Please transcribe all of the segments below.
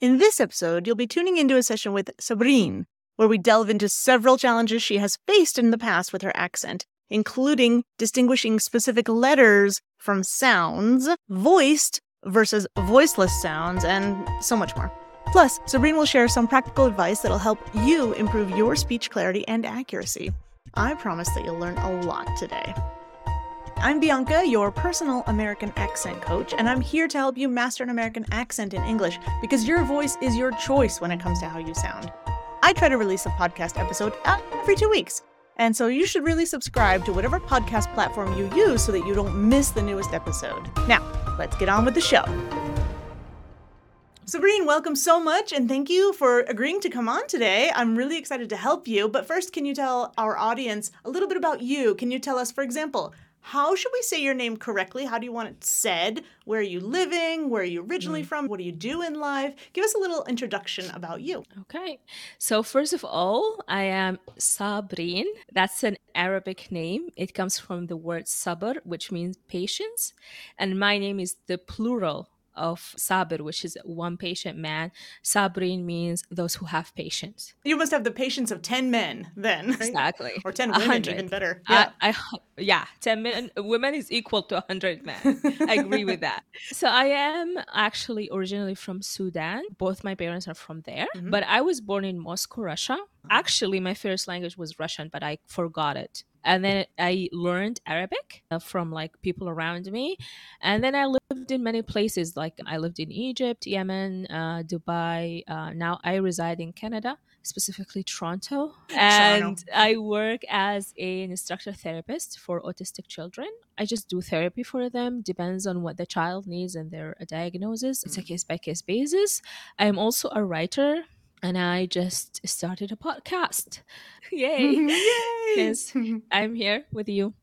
In this episode, you'll be tuning into a session with Sabreen, where we delve into several challenges she has faced in the past with her accent, including distinguishing specific letters from sounds, voiced versus voiceless sounds, and so much more. Plus, Sabreen will share some practical advice that'll help you improve your speech clarity and accuracy. I promise that you'll learn a lot today. I'm Bianca, your personal American accent coach, and I'm here to help you master an American accent in English because your voice is your choice when it comes to how you sound. I try to release a podcast episode every two weeks, and so you should really subscribe to whatever podcast platform you use so that you don't miss the newest episode. Now, let's get on with the show. Sabreen, welcome so much and thank you for agreeing to come on today. I'm really excited to help you. But first, can you tell our audience a little bit about you? Can you tell us, for example, how should we say your name correctly? How do you want it said? Where are you living? Where are you originally mm. from? What do you do in life? Give us a little introduction about you. Okay. So, first of all, I am Sabreen. That's an Arabic name. It comes from the word sabr, which means patience. And my name is the plural of sabr, which is one patient man. Sabrin means those who have patience. You must have the patience of 10 men then. Right? Exactly. Or 10 women, 100. even better. Yeah. I, I, yeah, 10 men, women is equal to 100 men. I agree with that. So I am actually originally from Sudan. Both my parents are from there, mm-hmm. but I was born in Moscow, Russia. Actually, my first language was Russian, but I forgot it and then i learned arabic uh, from like people around me. And then i lived in many places like i lived in egypt yemen uh, dubai uh, now i reside in canada specifically toronto. And toronto. i work as an instructor therapist for autistic children. I just do therapy for them depends on what the child needs and their diagnosis it's a case by case basis. I'm also a writer and I just started a podcast. Yay! Yay! Yes, I'm here with you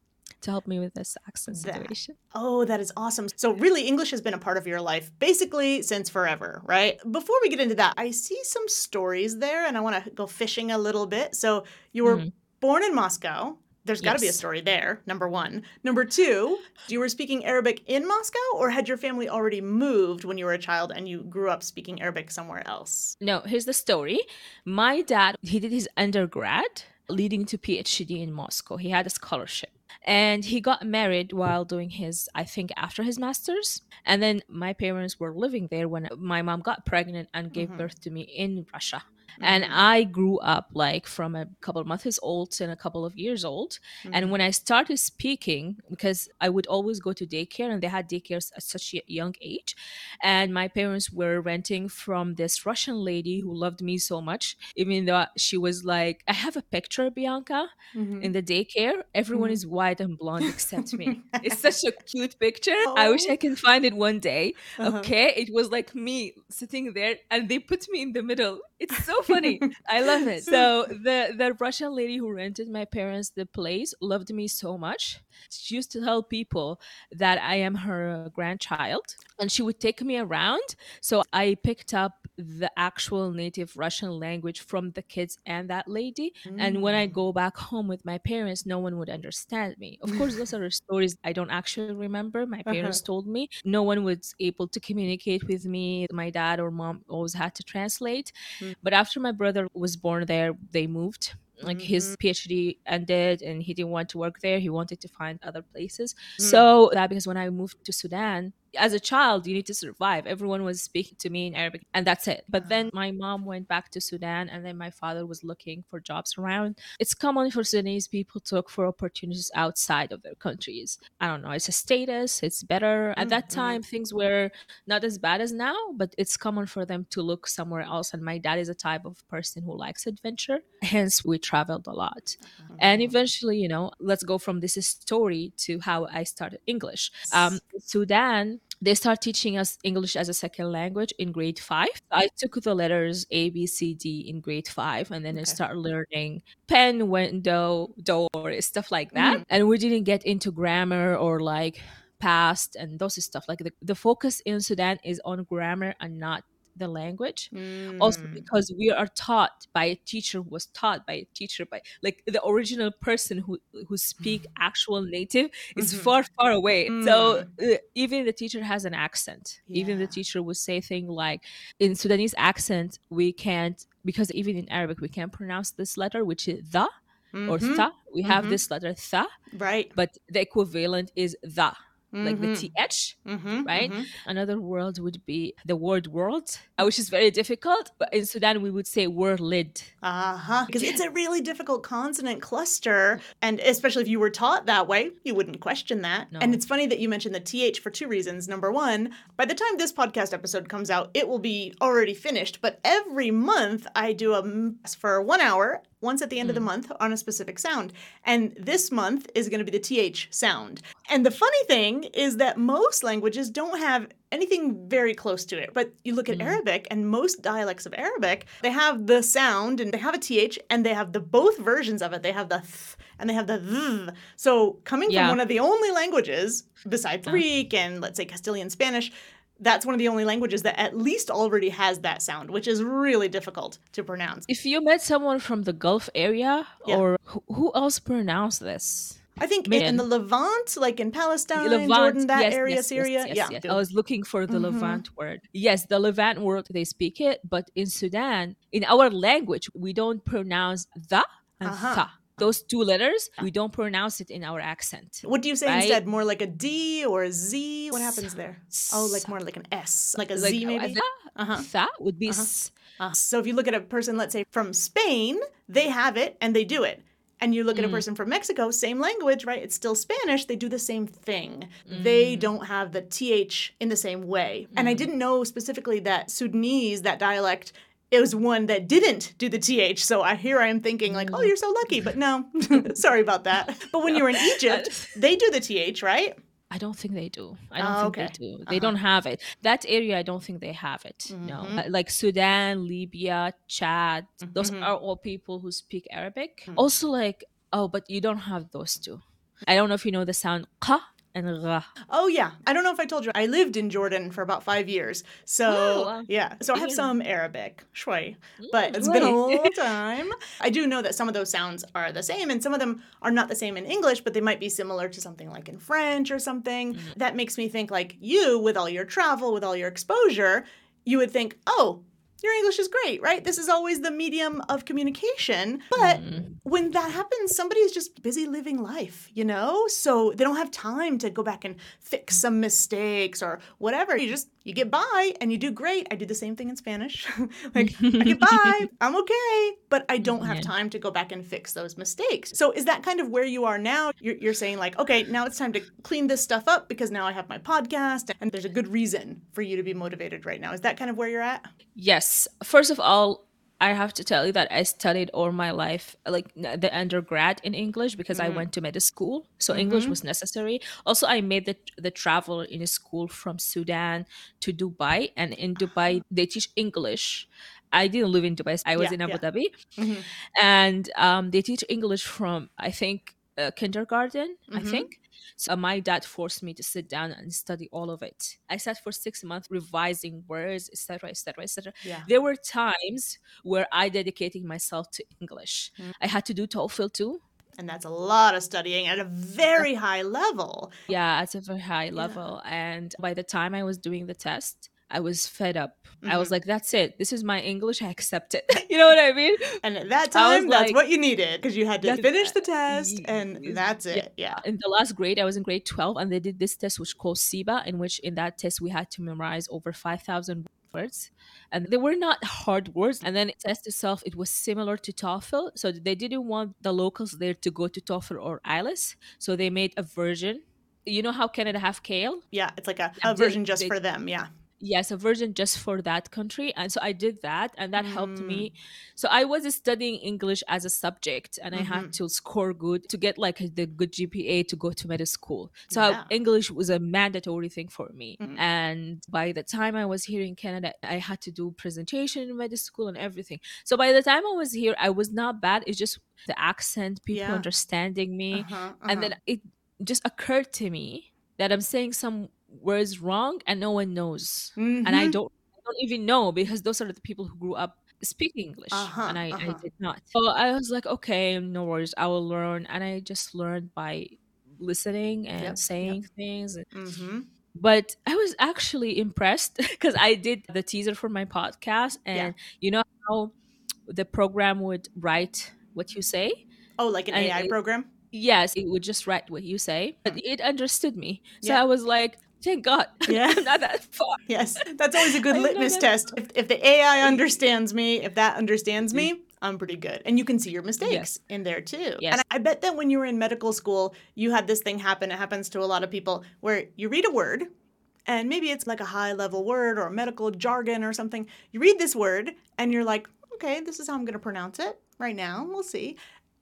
to help me with this accent situation. That, oh, that is awesome. So, really, English has been a part of your life basically since forever, right? Before we get into that, I see some stories there and I want to go fishing a little bit. So, you were mm-hmm. born in Moscow there's got to yes. be a story there, number one. Number two, you were speaking Arabic in Moscow, or had your family already moved when you were a child and you grew up speaking Arabic somewhere else? No, here's the story. My dad, he did his undergrad leading to PhD in Moscow. He had a scholarship. And he got married while doing his, I think, after his master's. And then my parents were living there when my mom got pregnant and gave mm-hmm. birth to me in Russia. And mm-hmm. I grew up like from a couple of months old to a couple of years old. Mm-hmm. And when I started speaking, because I would always go to daycare and they had daycares at such a young age. And my parents were renting from this Russian lady who loved me so much, even though she was like, I have a picture, Bianca, mm-hmm. in the daycare. Everyone mm-hmm. is white and blonde except me. it's such a cute picture. Oh. I wish I can find it one day. Uh-huh. Okay. It was like me sitting there and they put me in the middle. It's so funny. I love it. So the the Russian lady who rented my parents the place loved me so much. She used to tell people that I am her grandchild, and she would take me around. So I picked up the actual native Russian language from the kids and that lady. Mm. And when I mm. go back home with my parents, no one would understand me. Of course, those are stories I don't actually remember. My uh-huh. parents uh-huh. told me no one was able to communicate with me. My dad or mom always had to translate. Mm. But after my brother was born there, they moved like mm-hmm. his phd ended and he didn't want to work there he wanted to find other places mm. so that because when i moved to sudan as a child you need to survive. Everyone was speaking to me in arabic and that's it. But then my mom went back to sudan and then my father was looking for jobs around. It's common for sudanese people to look for opportunities outside of their countries. I don't know it's a status it's better. At that mm-hmm. time things were not as bad as now but it's common for them to look somewhere else. And my dad is a type of person who likes adventure hence we traveled a lot. Mm-hmm. and eventually you know let's go from this story to how i started english. Um, sudan they start teaching us English as a second language in grade five. I took the letters A, B, C, D in grade five, and then okay. I start learning pen, window, door, stuff like that. Mm. And we didn't get into grammar or like past and those stuff. Like the, the focus in Sudan is on grammar and not the language also Mm. because we are taught by a teacher who was taught by a teacher by like the original person who who speak actual native is Mhm. far far away so Mm. uh, even the teacher has an accent even the teacher would say thing like in sudanese accent we can't because even in arabic we can't pronounce this letter which is the or Mhm. tha we have Mhm. this letter tha Right. but the equivalent is the like the Mhm. th Mhm. right? Mhm. Another world would be the word world, uh, which is very difficult. But in Sudan, we would say world. Uh-huh. Because it's a really difficult consonant cluster. And especially if you were taught that way, you wouldn't question that. No. And it's funny that you mentioned the TH for two reasons. Number one, by the time this podcast episode comes out, it will be already finished. But every month I do a for one hour, once at the end of the mm. month on a specific sound. And this month is going to be the TH sound. And the funny thing is that most languages don't have anything very close to it. But you look at mm. Arabic and most dialects of Arabic, they have the sound and they have a th and they have the both versions of it. They have the th and they have the th. So coming Yeah. from one of the only languages besides Greek and let's say Castilian Spanish, that's one of the only languages that at least already has that sound, which is really difficult to pronounce. If you met someone from the Gulf area, Yeah. or who, else pronounce this? I think in, Man. in the Levant, like in Palestine, Levant, Jordan, that yes, area, yes, Syria, yes, yeah. I was looking for the Mhm. Levant word. Yes, the Levant word they speak it, but in Sudan, in our language, we don't pronounce the and Uh-huh. Those two letters, we don't pronounce it in our accent. What do you say Right? instead? More like a D or a Z? What happens there? Oh, like more like an S, like a Z Like, uh, maybe. the, Uh-huh. would be Uh-huh. s. Uh, so if you look at a person, let's say from Spain, they have it and they do it. And you look at a Mm. person from Mexico, same language, right? It's still Spanish. They do the same thing. They Mm. don't have the TH in the same way. And I didn't know specifically that Sudanese, that dialect, it was one that didn't do the TH. So I here I am thinking like, oh, you're so lucky. But no, sorry about that. But when you're in Egypt, they do the TH, right? I don't think they do. I don't Oh, think okay. they do. They Uh-huh. don't have it. That area, I don't think they have it. No, Mhm. Uh, like Sudan, Libya, Chad. Those Mhm. are all people who speak Arabic. Mm. Also, like oh, but you don't have those two. I don't know if you know the sound ka and ra. Oh yeah, I don't know if I told you. I lived in Jordan for about five years, so Oh, yeah. So I have some Arabic, shway, but it's been a long time. I do know that some of those sounds are the same, and some of them are not the same in English, but they might be similar to something like in French or something. Mm. That makes me think like you, with all your travel, with all your exposure, you would think, oh. Your English is great, right? This is always the medium of communication. But Mm. when that happens, somebody is just busy living life, you know? So they don't have time to go back and fix some mistakes or whatever. You just you get by and you do great. I do the same thing in Spanish. like I get by, I'm okay, but I don't have time to go back and fix those mistakes. So is that kind of where you are now? You're, you're saying like, okay, now it's time to clean this stuff up because now I have my podcast and there's a good reason for you to be motivated right now. Is that kind of where you're at? Yes. First of all, I have to tell you that I studied all my life, like the undergrad in English, because I went to med school. So English was necessary. Also, I made the the travel in a school from Sudan to Dubai, and in Dubai they teach English. I didn't live in Dubai. I was Yeah, in Abu yeah. Dhabi, Mhm. and um, they teach English from I think uh, kindergarten. I Mhm. think. So my dad forced me to sit down and study all of it. I sat for six months revising words, etc., etc., etc. Yeah. There were times where I dedicated myself to English. Mm. I had to do TOEFL too. And that's a lot of studying at a very high level. Yeah, at a very high level. And by the time I was doing the test, I was fed up. I Mm-hmm. was like, that's it. This is my English. I accept it. you know what I mean? And at that time, that's like- what you needed because you had to finish the test, and that's it. Yeah. In the last grade, I was in grade 12, and they did this test, which called CEPA, in which in that test we had to memorize over 5,000 words. And they were not hard words. And then the test itself, it was similar to TOEFL. So they didn't want the locals there to go to TOEFL or IELTS. So they made a version. You know how Canada have CAEL? Yeah. It's like a, Yeah, a version just they- for them. Yeah. Yes a version just for that country and so i did that and that helped Mm. me so i was studying english as a subject and i Mm-hmm. had to score good to get like the good gpa to go to medical school so Yeah. english was a mandatory thing for me Mhm. and by the time i was here in canada i had to do presentation in medical school and everything so by the time i was here i was not bad it's just the accent people Yeah. understanding me Uh-huh, and then it just occurred to me that i'm saying some words wrong and no one knows and I Mhm. don't don't even know because those are the people who grew up speaking English Uh-huh, and I, uh-huh. I did not. So I was like, okay, no worries, I will learn. And I just learned by listening and Yep, yep. saying things. Mm-hmm. But I was actually impressed because I did the teaser for my podcast and you know how the program would write what you say? Oh, like an And AI it- program? Yes, it would just write what you say, but it understood me. So Yeah. I was like, thank God. Yeah. I'm not that far. Yes, that's always a good litmus test. If, if the AI understands me, if that understands me, I'm pretty good. And you can see your mistakes Yes. in there too. Yes. And I bet that when you were in medical school, you had this thing happen. It happens to a lot of people where you read a word, and maybe it's like a high level word or medical jargon or something. You read this word, and you're like, okay, this is how I'm going to pronounce it right now. We'll see.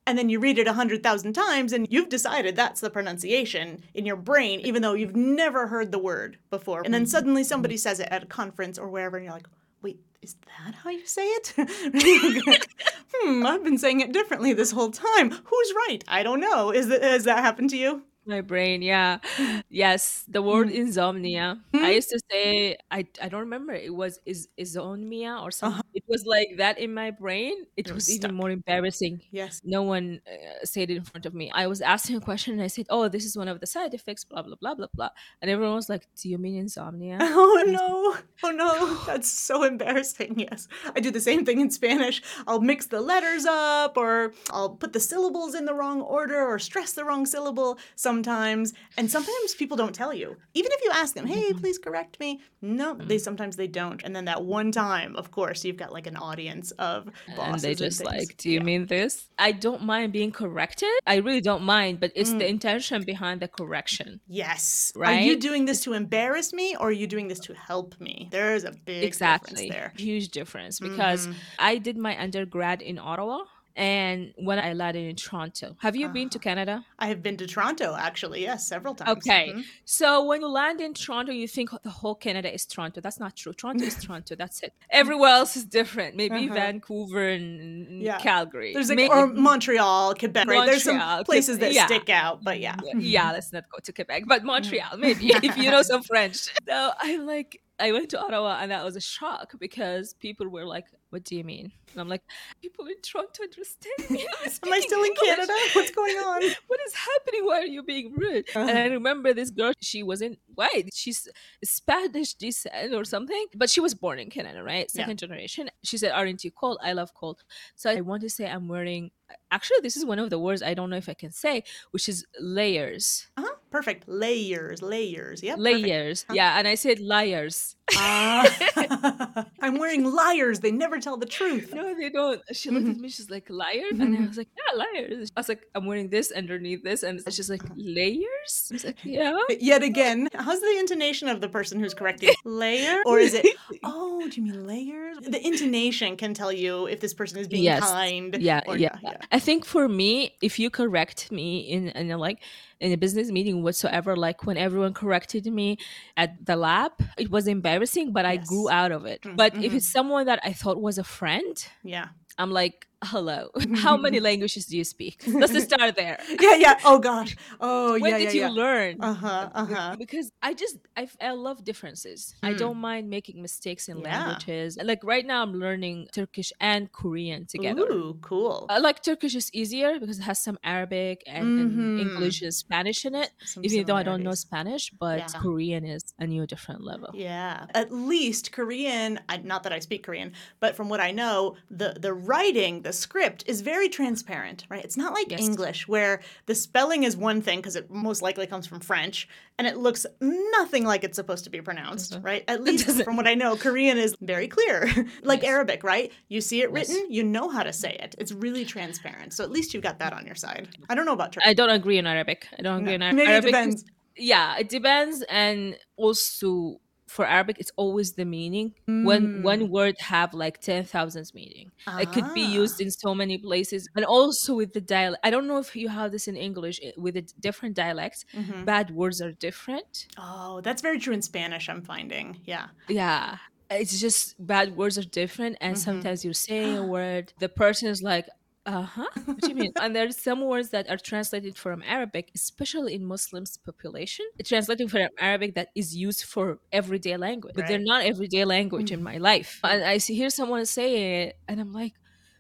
And then you read it a hundred thousand times, and you've decided that's the pronunciation in your brain, even though you've never heard the word before. And then suddenly somebody says it at a conference or wherever, and you're like, wait, is that how you say it? hmm, I've been saying it differently this whole time. Who's right? I don't know. Is that, has that happened to you? My brain, yeah. Yes, the word Mm. insomnia. I used to say I I don't remember. It was is insomnia or something. Was like that in my brain. It. It was, was even more embarrassing. Yes. No one uh, said it in front of me. I was asking a question and I said, "Oh, this is one of the side effects." Blah blah blah blah blah. And everyone was like, "Do you mean insomnia?" Oh no. Oh no. That's so embarrassing. Yes. I do the same thing in Spanish. I'll mix the letters up or I'll put the syllables in the wrong order or stress the wrong syllable sometimes. And sometimes people don't tell you. Even if you ask them, hey, please correct me. No, they sometimes they don't. And then that one time, of course, you've got like an audience of and bosses they just things. like, "Do you Yeah. mean this?" I don't mind being corrected. I really don't mind, but it's Mm. the intention behind the correction. Yes. Right. Are you doing this to embarrass me or are you doing this to help me? There is a big exactly difference there. huge difference because Mhm. i did my undergrad in ottawa and when i landed in toronto have you been to Uh-huh. canada I have been to Toronto actually, yes, several times. okay Mhm. so when you land in toronto you think the whole canada is toronto that's not true toronto is toronto that's it everywhere else is different maybe Uh-huh. vancouver and, Yeah. calgary There's like Maybe- or Montreal, Quebec, right? There's some places that yeah. stick out, but yeah. yeah let's not go to quebec but montreal maybe if you know some french so i'm like i went to ottawa and that was a shock because people were like what do you mean and i'm like people in toronto understand me I'm I still in English. Canada? What's going on? what is happening why are you being rude and Uh-huh. i remember this girl she wasn't white she's spanish descent or something but she was born in canada right Yeah. second generation she said aren't you cold i love cold so i want to say i'm wearing actually this is one of the words i don't know if i can say which is layers Uh-huh. Perfect. Layers, layers. Yep. perfect. layers yeah and i said liars Ah. I'm wearing liars. They never tell the truth. no they don't she looked at me she's like liar and i was like yeah liars i was like i'm wearing this underneath this and she's like layers i was like yeah Yet again, how's the intonation of the person who's correcting? Layer? Or is it, oh, do you mean layers? The intonation can tell you if this person is being Yes. kind. yeah, or yeah, yeah. I think for me, if you correct me in, in a, like in a business meeting whatsoever, like when everyone corrected me at the lab, it was embarrassing, but I grew out of it. Mm, But if mhm. it's someone that I thought was a friend, Yeah. I'm like, hello, how many languages do you speak? Let's just start there. Yeah, yeah. Oh gosh. Oh, when yeah, did yeah, you yeah. learn? Uh-huh, uh-huh. Because I just I, I love differences. I Hmm. don't mind making mistakes in Yeah. languages. Like right now, I'm learning Turkish and Korean together. Ooh, cool. I like Turkish is easier because it has some Arabic and, and Mhm. English and Spanish in it. Some Even though I don't know. Spanish, but. Korean is a new different level. Yeah, at least Korean. Not that I speak Korean, but from what I know, the the writing, the script is very transparent, right? It's not like Yes. English where the spelling is one thing because it most likely comes from French, and it looks nothing like it's supposed to be pronounced, Mhm. right? At least from what I know, Korean is very clear, like Yes. Arabic, right? You see it Yes. written, you know how to say it. It's really transparent. So at least you've got that on your side. I don't know about Turkish. I don't agree in Arabic. I don't agree in Ar- Maybe it depends. yeah, it depends, and also for Arabic, it's always the meaning. When Mm. one word have like ten thousands meaning, it could be Ah. used in so many places, and also with the dialect. I don't know if you have this in English with the different dialects. Mhm. Bad words are different. Oh, that's very true in Spanish, I'm finding. Yeah. Yeah. It's just bad words are different, and Mhm. sometimes you're saying a word, the person is like, Uh huh. What do you mean? and there's some words that are translated from Arabic, especially in Muslims population. It's translated from Arabic that is used for everyday language, but they're not everyday language in my life. And I see hear someone say it, and I'm like,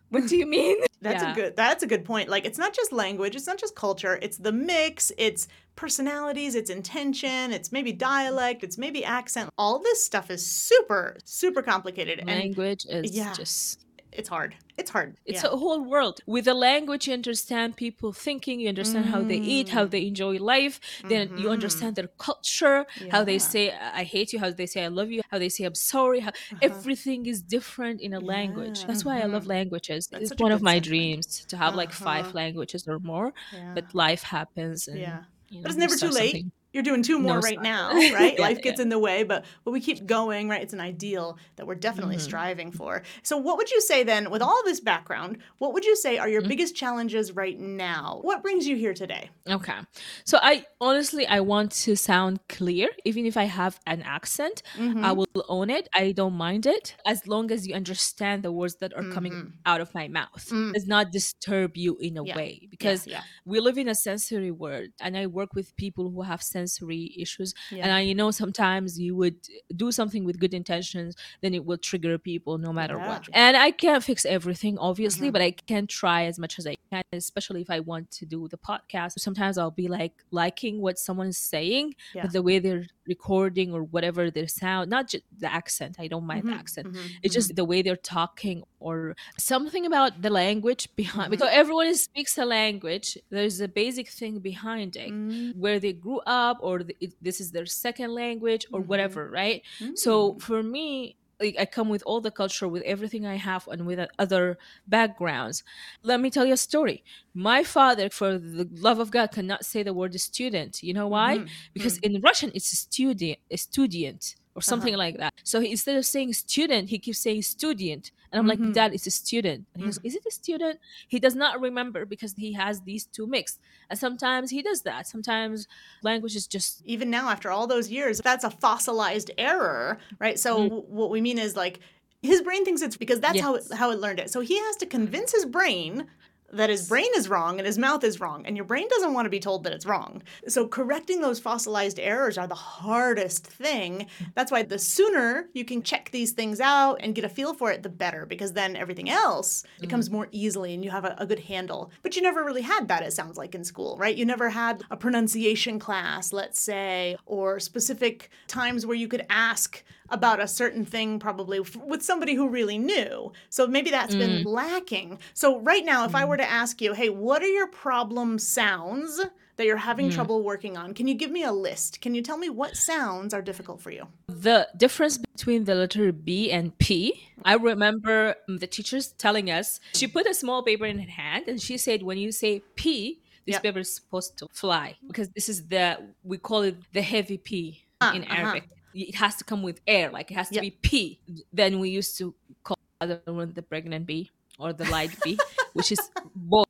what do you mean? That's Yeah. a good that's a good point. Like it's not just language, it's not just culture, it's the mix, it's personalities, it's intention, it's maybe dialect, it's maybe accent. All this stuff is super super complicated and language is yeah. just it's hard. It's hard. it's yeah. a whole world with the language you understand people thinking you understand how they eat how Mm. they enjoy life then you Mhm. understand their culture how they say i hate you how they say i love you how they say i'm sorry how Uh-huh. everything is different in a language Yeah. that's why i love Mhm. languages That's it's one of my sentiment. dreams to have like five Uh-huh. languages or more Yeah. but life happens and Yeah. you But it's never too late. something. You're doing two more No, right now, right? Yeah, Life gets yeah. in the way, but but we keep going, right? It's an ideal that we're definitely Mhm. striving for. So what would you say then, with all this background, what would you say are your Mhm. biggest challenges right now? What brings you here today? Okay. So I honestly I want to sound clear even if I have an accent. I Mhm. will own it. I don't mind it as long as you understand the words that are coming Mhm. out of my mouth. Mm. Does not disturb you in a Yeah. way because we live in a sensory world and I work with people who have sensory issues yeah. and I know sometimes you would do something with good intentions then it will trigger people no matter Yeah. what. And I can't fix everything obviously Mhm. but I can try as much as I can especially if I want to do the podcast. Sometimes I'll be like liking what someone is saying Yeah. but the way they're recording or whatever their sound not just the accent I don't mind the Mhm, accent mhm, it's just the way they're talking or something about the language behind because everyone speaks a language there's a basic thing behind it Mm, where they grew up or the, it, this is their second language or Mhm. whatever right so mm. for me like i come with all the culture with everything i have and with other backgrounds. Let me tell you a story. My father for the love of god cannot say the word student. You know why? Mhm, because in russian it's a student a student or something like that. So he, instead of saying student he keeps saying student and i'm Mhm. like dad it's a student. And he goes is it a student? He does not remember because he has these two mixed. And sometimes he does that. Sometimes language is just even now after all those years that's a fossilized error right? So Mm. w- what we mean is like his brain thinks it's because that's how it, how it learned it. So he has to convince his brain that his brain is wrong and his mouth is wrong and your brain doesn't want to be told that it's wrong. So correcting those fossilized errors are the hardest thing. That's why the sooner you can check these things out and get a feel for it the better because then everything else mm-hmm. becomes more easily and you have a, a good handle. But you never really had that it sounds like in school right? You never had a pronunciation class let's say or specific times where you could ask about a certain thing probably f- with somebody who really knew. So maybe that's been mm. lacking. So right now if i mm. were to ask you hey what are your problem sounds that you're having trouble working on can you give me a list can you tell me what sounds are difficult for you the difference between the letter B and P. I remember um, the teachers telling us she put a small paper in her hand and she said, when you say P, this Yep. paper is supposed to fly because this is the we call it the heavy P Ah, in uh-huh. Arabic. It has to come with air, like it has to Yep. be P. Then we used to call the one the pregnant bee or the light B, which is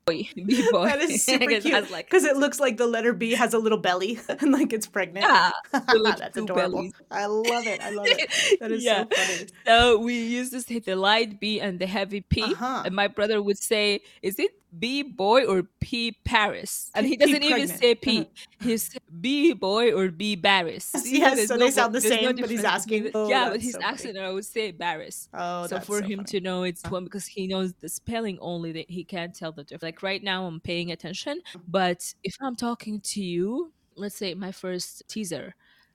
boy, bee boy. that is super cute has, like because it looks like the letter b has a little belly and like it's pregnant yeah, that's adorable bellies. i love it i love it that is yeah. so funny So we used to say the light B and the heavy P. Uh-huh. And my brother would say, Is it B boy or P Paris? And he doesn't even say P. Uh-huh. He's B boy or B Barris. Yes, You know, yes, there's so they sound the same, but he's asking- Oh, yeah, but his so funny. I would say Barris. oh so for so him funny. to know it's one because he knows the spelling only that he can't tell the difference. Like right now I'm paying attention, but if I'm talking to you, let's say my first teaser,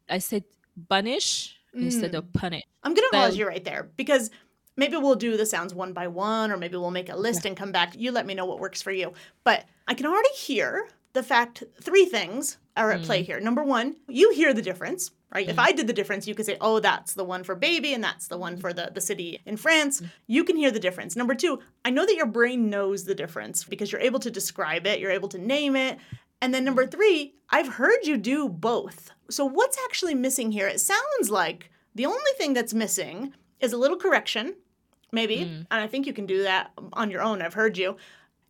I said bunish instead of punish. I'm gonna pause you right there because maybe we'll do the sounds one by one, or maybe we'll make a list and come back. You let me know what works for you. But I can already hear the fact three things are at Mm. play here. Number one, you hear the difference, right? If I did the difference, you could say, oh, that's the one for baby and that's the one for the, the city in France. You can hear the difference. Number two, I know that your brain knows the difference because you're able to describe it, you're able to name it. And then number three, I've heard you do both. So what's actually missing here? It sounds like the only thing that's missing is a little correction, maybe. Mm. And I think you can do that on your own. I've heard you.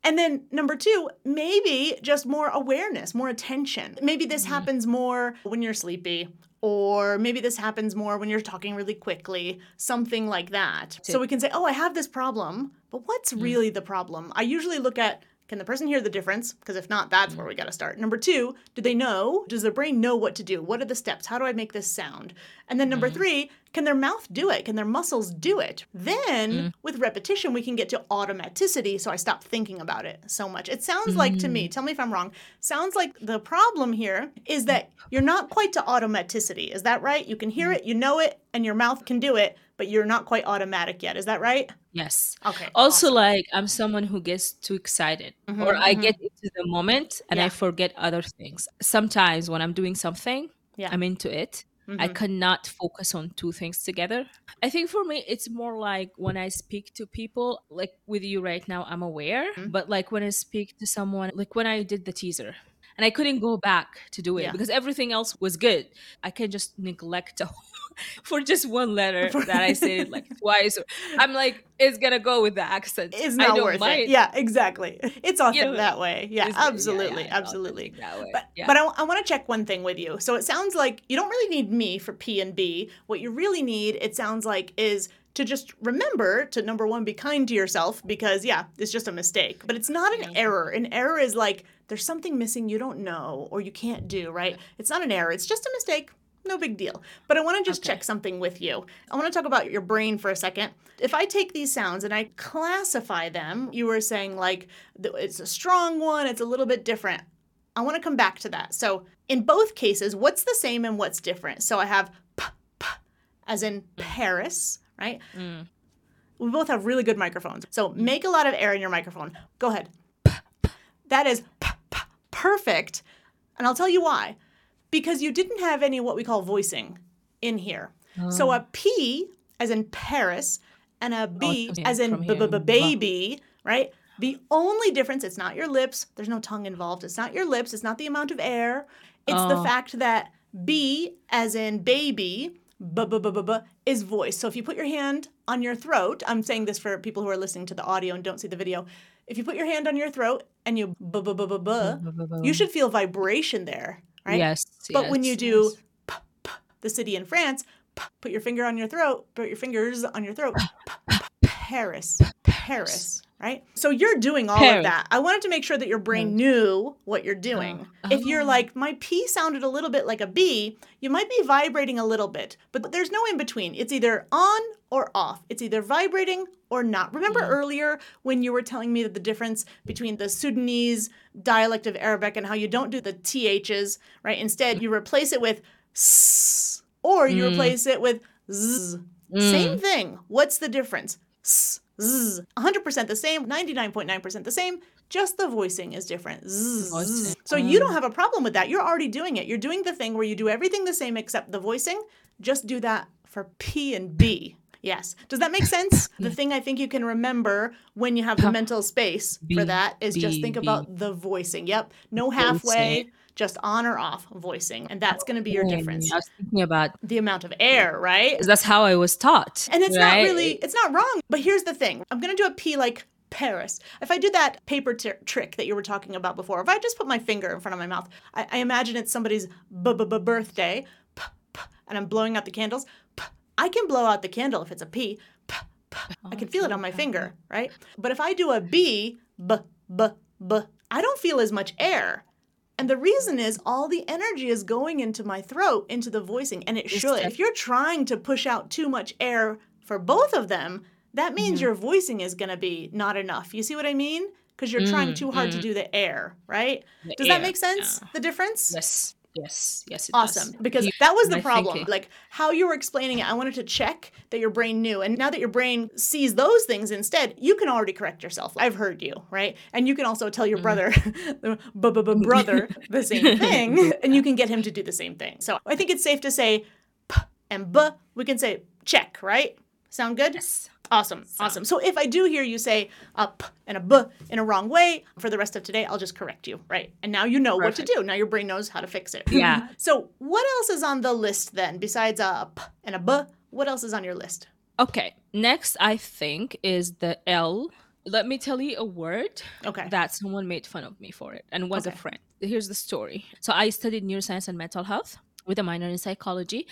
And then number two, maybe just more awareness, more attention. Maybe this Mm. happens more when you're sleepy or maybe this happens more when you're talking really quickly, something like that. So we can say, oh, I have this problem, but what's mm. really the problem? I usually look at can the person hear the difference? Because if not, that's where mm. we got to start. Number two, do they know? Does their brain know what to do? What are the steps? How do I make this sound? And then number mm. three, can their mouth do it? Can their muscles do it? Then mm. with repetition, we can get to automaticity. So I stop thinking about it so much. It sounds like to me, tell me if I'm wrong, sounds like the problem here is that you're not quite to automaticity. Is that right? You can hear it, you know it, and your mouth can do it, but you're not quite automatic yet. Is that right? Yes. Okay. Also, like I'm someone who gets too excited, mm-hmm, or I mm-hmm. get into the moment and Yeah. I forget other things. Sometimes when I'm doing something, Yeah. I'm into it. I mm-hmm. cannot focus on two things together. I think for me, it's more like when I speak to people, like with you right now, I'm aware, but like when I speak to someone, like when I did the teaser. And I couldn't go back to do it Yeah. because everything else was good. I can just neglect a for just one letter that I said it like twice. I'm like, it's gonna go with the accent. It's not worth mind. it. Yeah, exactly. It's authentic know, that way. Yeah, It's- yeah, absolutely. yeah, absolutely. that way. But, yeah. but I, I want to check one thing with you. So it sounds like you don't really need me for P and B. What you really need, it sounds like, is to just remember to number one, be kind to yourself because, yeah, it's just a mistake. But it's not an error. An error is like there's something missing you don't know or you can't do, right? It's not an error, it's just a mistake. No big deal. But I want to just Okay. check something with you. I want to talk about your brain for a second. If I take these sounds and I classify them, you were saying like it's a strong one, it's a little bit different. I want to come back to that. So, in both cases, what's the same and what's different? So, I have p, p, as in Paris, right? Mm. We both have really good microphones. So, make a lot of air in your microphone. Go ahead. P, p. That is p, p, perfect. And I'll tell you why. Because you didn't have any what we call voicing in here. So, a P as in Paris and a B Oh, as in b- b- baby, right? The only difference, it's not your lips. There's no tongue involved. It's not your lips. It's not the amount of air. It's the Oh. fact that B, as in baby, b- b- b- b- b- is voice. So if you put your hand on your throat, I'm saying this for people who are listening to the audio and don't see the video. If you put your hand on your throat and you you should feel vibration there, right? Yes. But when you do yes. p- p- the city in France, p- put your finger on your throat, put your fingers on your throat. Paris, Paris, right? So you're doing all of that. I wanted to make sure that your brain mm. knew what you're doing. Oh. If you're Oh. like, my P sounded a little bit like a B, you might be vibrating a little bit, but there's no in between. It's either on or off. It's either vibrating or not. Remember earlier when you were telling me that the difference between the Sudanese dialect of Arabic and how you don't do the THs, right? Instead, you replace it with s, or you mm. replace it with z. Mm. Same thing. What's the difference? S, z. 100% the same, 99.9% the same, just the voicing is different. Z, Voicing. z. So you don't have a problem with that. You're already doing it. You're doing the thing where you do everything the same except the voicing. Just do that for P and B. Yes. Does that make sense? the thing I think you can remember when you have the mental space for that is just think B. about the voicing. Yep. No halfway. Just on or off voicing. And that's going to be your difference. I was thinking about The amount of air, right? that's how I was taught. And it's not really, it's not wrong. But here's the thing I'm going to do a P like Paris. If I do that paper t- trick that you were talking about before, if I just put my finger in front of my mouth, I, I imagine it's somebody's b- b- b- birthday, p- p- and I'm blowing out the candles. p- I can blow out the candle if it's a P. p- p- oh, I can feel it on my finger, right? But if I do a B, b, b, b, I don't feel as much air. And the reason is all the energy is going into my throat, into the voicing, and it should. If you're trying to push out too much air for both of them, that means Mm-hmm. your voicing is going to be not enough. You see what I mean? Because you're trying too hard to do the air, right? Mm, The Does that make sense? yeah. The difference? Yes. Yes. Yes. It Awesome. Does. Because You- that was the problem. thinking. Like how you were explaining it, I wanted to check that your brain knew. And now that your brain sees those things instead, you can already correct yourself. I've heard you, right? And you can also tell your brother, bu- bu- brother, the same thing, and you can get him to do the same thing. So I think it's safe to say p and b. We can say check, right? Sound good? Yes. Awesome, awesome. So if I do hear you say a p and a b in a wrong way for the rest of today, I'll just correct you, right? And now you know what to do. Now your brain knows how to fix it. Yeah. So what else is on the list then besides a p and a b? What else is on your list? Okay. Next, I think is the L. Let me tell you a word Okay. that someone made fun of me for it and was a friend. Here's the story. So I studied neuroscience and mental health. with a minor in psychology.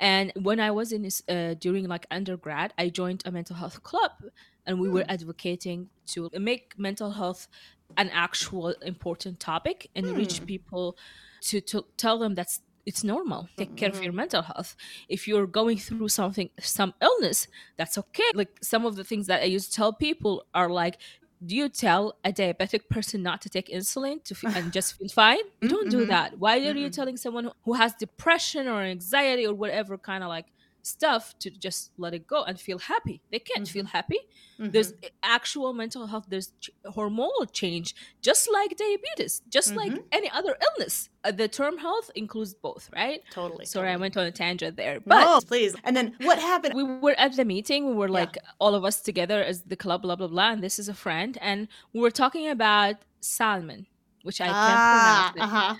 And when I was in this, uh, during like undergrad, I joined a mental health club and we were hmm. advocating to make mental health an actual important topic and reach hmm. people to, to tell them that's it's normal. Take care of your hmm. mental health. If you're going through something some illness that's okay. Like some of the things that i used to tell people are like do you tell a diabetic person not to take insulin to f- and just feel fine? You don't do mm-hmm. that. Why are you telling someone who has depression or anxiety or whatever kind of like stuff to just let it go and feel happy they can't feel happy there's actual mental health there's ch- hormonal change just like diabetes just like any other illness uh, the term health includes both right Totally. sorry i went on a tangent there But but please. And then what happened? we were at the meeting we were like all of us together as the club blah blah blah and this is a friend and we were talking about salmon which i ah, can't pronounce it uh-huh.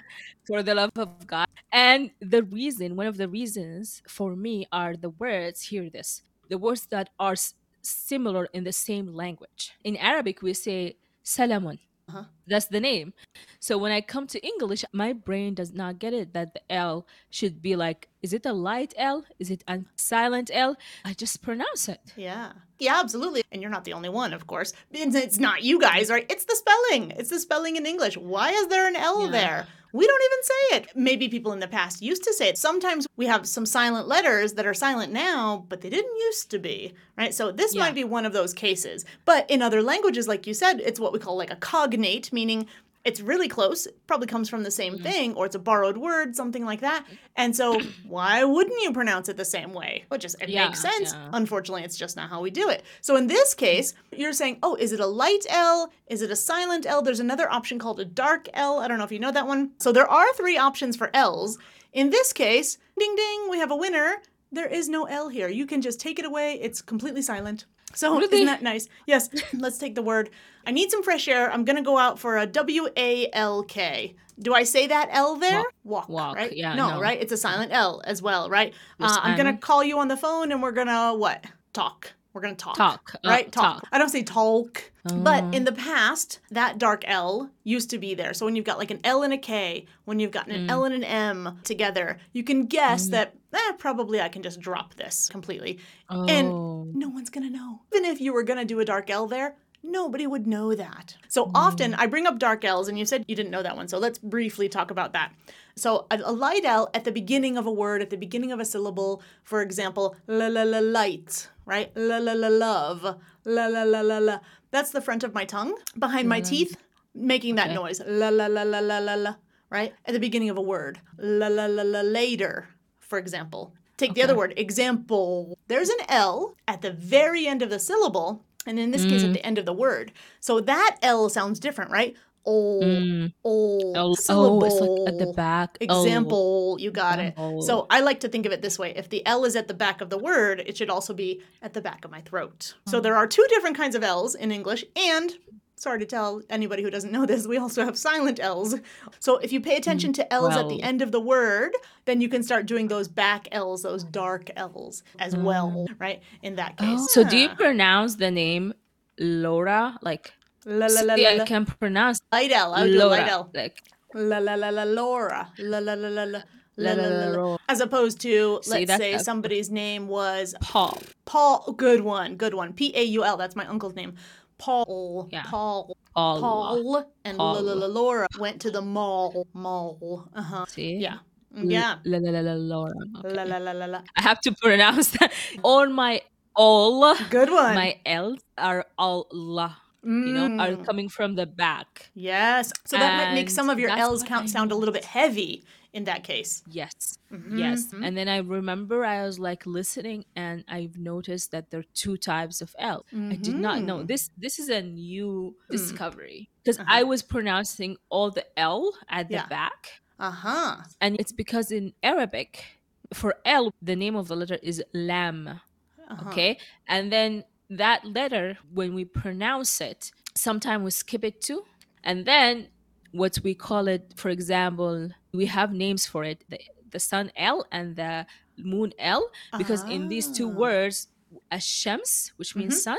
For the love of god. And the reason one of the reasons for me are the words hear this the words that are similar in the same language. In arabic we say salamun. Uh-huh. That's the name so when i come to english my brain does not get it that the l should be like is it a light l is it a silent l i just pronounce it Yeah. Yeah, absolutely. And you're not the only one, of course. It's not you guys, right? It's the spelling. It's the spelling in English. Why is there an L Yeah. there? We don't even say it. Maybe people in the past used to say it. Sometimes we have some silent letters that are silent now, but they didn't used to be, right? So this Yeah. might be one of those cases. But in other languages, like you said, it's what we call like a cognate, meaning it's really close. It probably comes from the same Mm-hmm. thing, or it's a borrowed word, something like that. And so, why wouldn't you pronounce it the same way? Well, just it Yeah, makes sense. yeah. Unfortunately, it's just not how we do it. So in this case, you're saying, oh, is it a light L? Is it a silent L? There's another option called a dark L. I don't know if you know that one. So there are three options for L's. In this case, ding ding, we have a winner. There is no L here. You can just take it away. It's completely silent. So Really? isn't that nice? Yes. Let's take the word. I need some fresh air. I'm gonna go out for a W A L K. Do I say that L there? Walk. Walk, right? yeah, No, no. right? It's a silent L as well, right? Uh, I'm gonna call you on the phone and we're gonna what? Talk. We're gonna talk. Talk, uh, Right? talk. talk. I don't say talk. Oh. But in the past, that dark L used to be there. So when you've got like an L and a K, when you've got an Mm. L and an M together, you can guess that eh, probably I can just drop this completely. oh. And no one's gonna know. Even if you were gonna do a dark L there, nobody would know that. So mm. often I bring up dark L's, and you said you didn't know that one. So let's briefly talk about that. So a, a light L at the beginning of a word, at the beginning of a syllable, for example, la la la light, right? La la la love, la la la la la. That's the front of my tongue behind my mm. teeth, making that noise. La la la la la la la. Right at the beginning of a word. La la la la later, for example. Take the other word, example. There's an L at the very end of the syllable, and in this case, at the end of the word. So that L sounds different, right? Oh, Mm. oh, Oh, syllable. oh, it's like at the back. Oh. Example, you got it. So I like to think of it this way. If the L is at the back of the word, it should also be at the back of my throat. So there are two different kinds of L's in English, and sorry to tell anybody who doesn't know this, we also have silent L's. So if you pay attention mm, to L's at the end of the word, then you can start doing those back L's, those dark L's as mm. well, right? In that oh. case. Oh. So do you pronounce the name Laura? Like La la la see, I can pronounce Light L. I would do Laura. light L. Like La la la la Laura. La la la la la. La la la la. As opposed to, See, let's say somebody's name was Paul. Paul. Good one. Good one. P A U L. That's my uncle's name. Paul. Yeah. Paul. Paul. Paul. And Paul. La la la Laura went to the mall. Mall. Uh huh. See? Yeah. Yeah. La la la la Laura. La la la la la. I have to pronounce that. All my all Good one. my L's are all la. You know, are Mm. coming from the back. Yes. So that might make some of your L's count sound a little bit heavy in that case. Yes. Mhm, Yes. mhm. And then I remember I was like listening and I've noticed that there are two types of L. I did not know. Mhm. This this is a new Hmm. discovery because Uh-huh. I was pronouncing all the L at the Yeah. back. Uh huh. And it's because in Arabic for L the name of the letter is lam, Uh-huh. okay? And then that letter when we pronounce it, sometimes we skip it too. And then what we call it, for example, we have names for it, the, the sun L and the moon L because in these two Ah. words, ash-shams, which means Mhm. sun,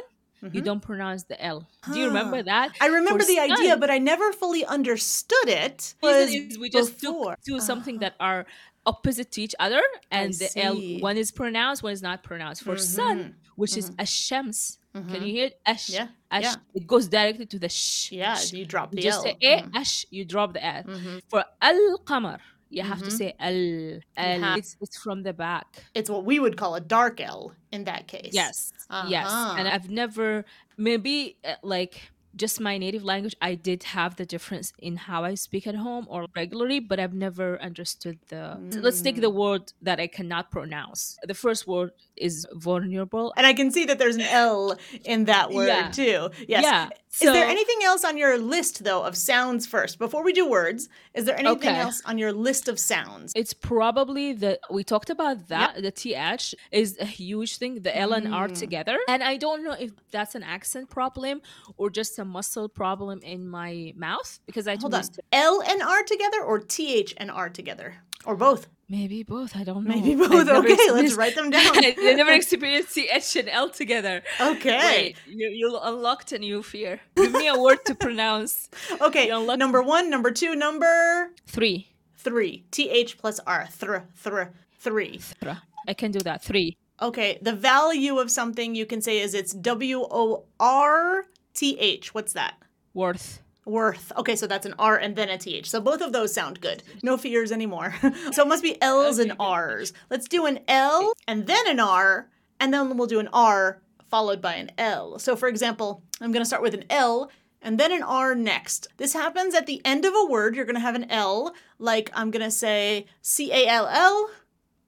you Mhm. don't pronounce the L. Do you remember that? I remember For the idea, but I never fully understood it. we just before. took to something Uh-huh. that are opposite to each other, and the L one is pronounced, one is not pronounced. For sun, which is ashams, can you hear it? Ash, Yeah, ash. yeah. It goes directly to the sh. Yeah, sh. you drop the just L. say a Mhm. ash, you drop the L. Mhm. For al qamar, you have to Mhm. say al. al. It's, it's from the back. It's what we would call a dark L in that case. Yes. Yes. And Uh-huh. I've never, maybe uh, like just my native language, I did have the difference in how I speak at home or regularly, but I've never understood the. Let's take Mm. the word that I cannot pronounce. The first word is vulnerable. And I can see that there's an L in that word Yeah. too. Yes. Yeah. Is there anything else on your list though of sounds first? Before we do words, is there anything Okay. else on your list of sounds? It's probably the we talked about that the th is a huge thing the L and R Mm. together and I don't know if that's an accent problem or just a muscle problem in my mouth because I Hold on. to- L and R together or TH and R together? Or both? Maybe both I don't know Maybe both. Okay, let's write them down. I never experienced th and L together Okay. Wait, you, you unlocked a new fear give me a word to pronounce Okay. Number one, number two, number three three. TH plus R. Thr, thr, three. Thra. I can do that three Okay. The value of something you can say is it's W O R T H. What's that? worth Worth. Okay, so that's an R and then a TH. So both of those sound good. No fears anymore. so it must be L's and. R's. Let's do an L and then an R, and then we'll do an R followed by an L. So for example, I'm going to start with an L and then an R next. This happens at the end of a word. You're going to have an L, like I'm going to say C A L L.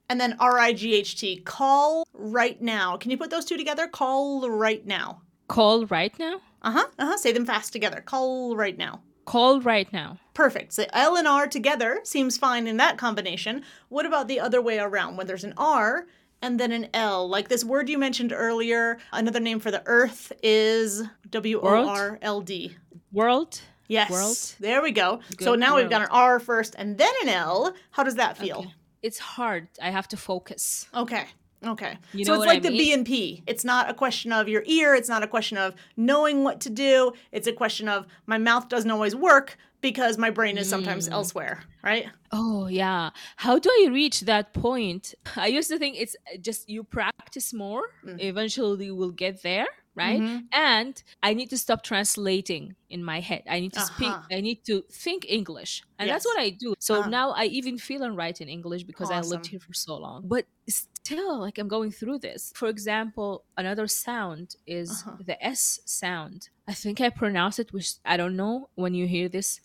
And then R I G H T, call right now. Can you put those two together? Call right now. call right now Uh huh. Uh huh. Say them fast together. Call right now. call right now Perfect. So L and R together seems fine in that combination. What about the other way around when there's an R and then an L? Like this word you mentioned earlier, another name for the earth is W O R L D. world Yes. World. There we go. so Good now we've got an R first and then an L. How does that feel? Okay. It's hard. I have to focus. Okay. Okay. You so it's what I like the B and P. It's not a question of your ear. It's not a question of knowing what to do. It's a question of my mouth doesn't always work because my brain is sometimes Mm. elsewhere, right? Oh, yeah. How do I reach that point? I used to think it's just you practice more, Mm. eventually you will get there, right? Mhm. And I need to stop translating in my head. I need to speak, Uh-huh. I need to think English. And that's what I do. So Uh-huh. now I even feel and write in English because I lived here for so long. But still, like I'm going through this. For example, another sound is Uh-huh. the S sound. I think I pronounce it, which I don't know when you hear this.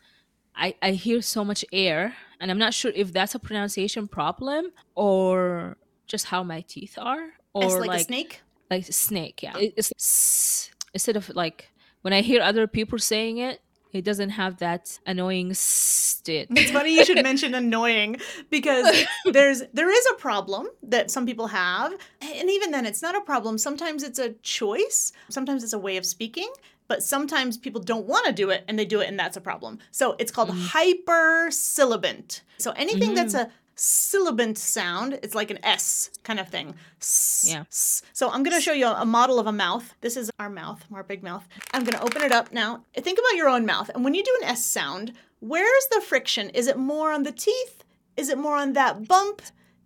I, I hear so much air, and I'm not sure if that's a pronunciation problem or just how my teeth are, or S like, like a snake. Like snake. Yeah, It- it's instead of like when I hear other people saying it, it doesn't have that annoying s. It's funny you should mention annoying because there's there is a problem that some people have, and even then it's not a problem. Sometimes it's a choice. Sometimes it's a way of speaking. But sometimes people don't want to do it and they do it, and that's a problem. So it's called mm-hmm. hypersibilant. So anything that's mm-hmm. a sibilant sound, it's like an S kind of thing. S, Yeah. s. So I'm going to show you a model of a mouth. This is our mouth, our big mouth. I'm going to open it up now. Think about your own mouth. And when you do an S sound, where's the friction? Is it more on the teeth? Is it more on that bump?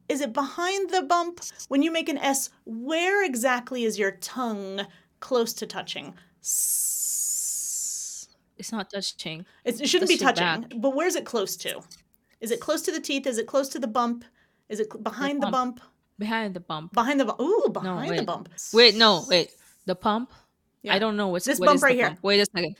Is it behind the bump? When you make an S, where exactly is your tongue close to touching? S. It's not touching. It's- It shouldn't be That's touching, but where's it close to? Is it close to the teeth? Is it close to the bump? Is it behind the bump? Behind the bump. Behind the bump. Ooh, behind the bump. Wait, no, wait. The pump. Yeah. I don't know what's This what bump is right here. pump. Wait a second.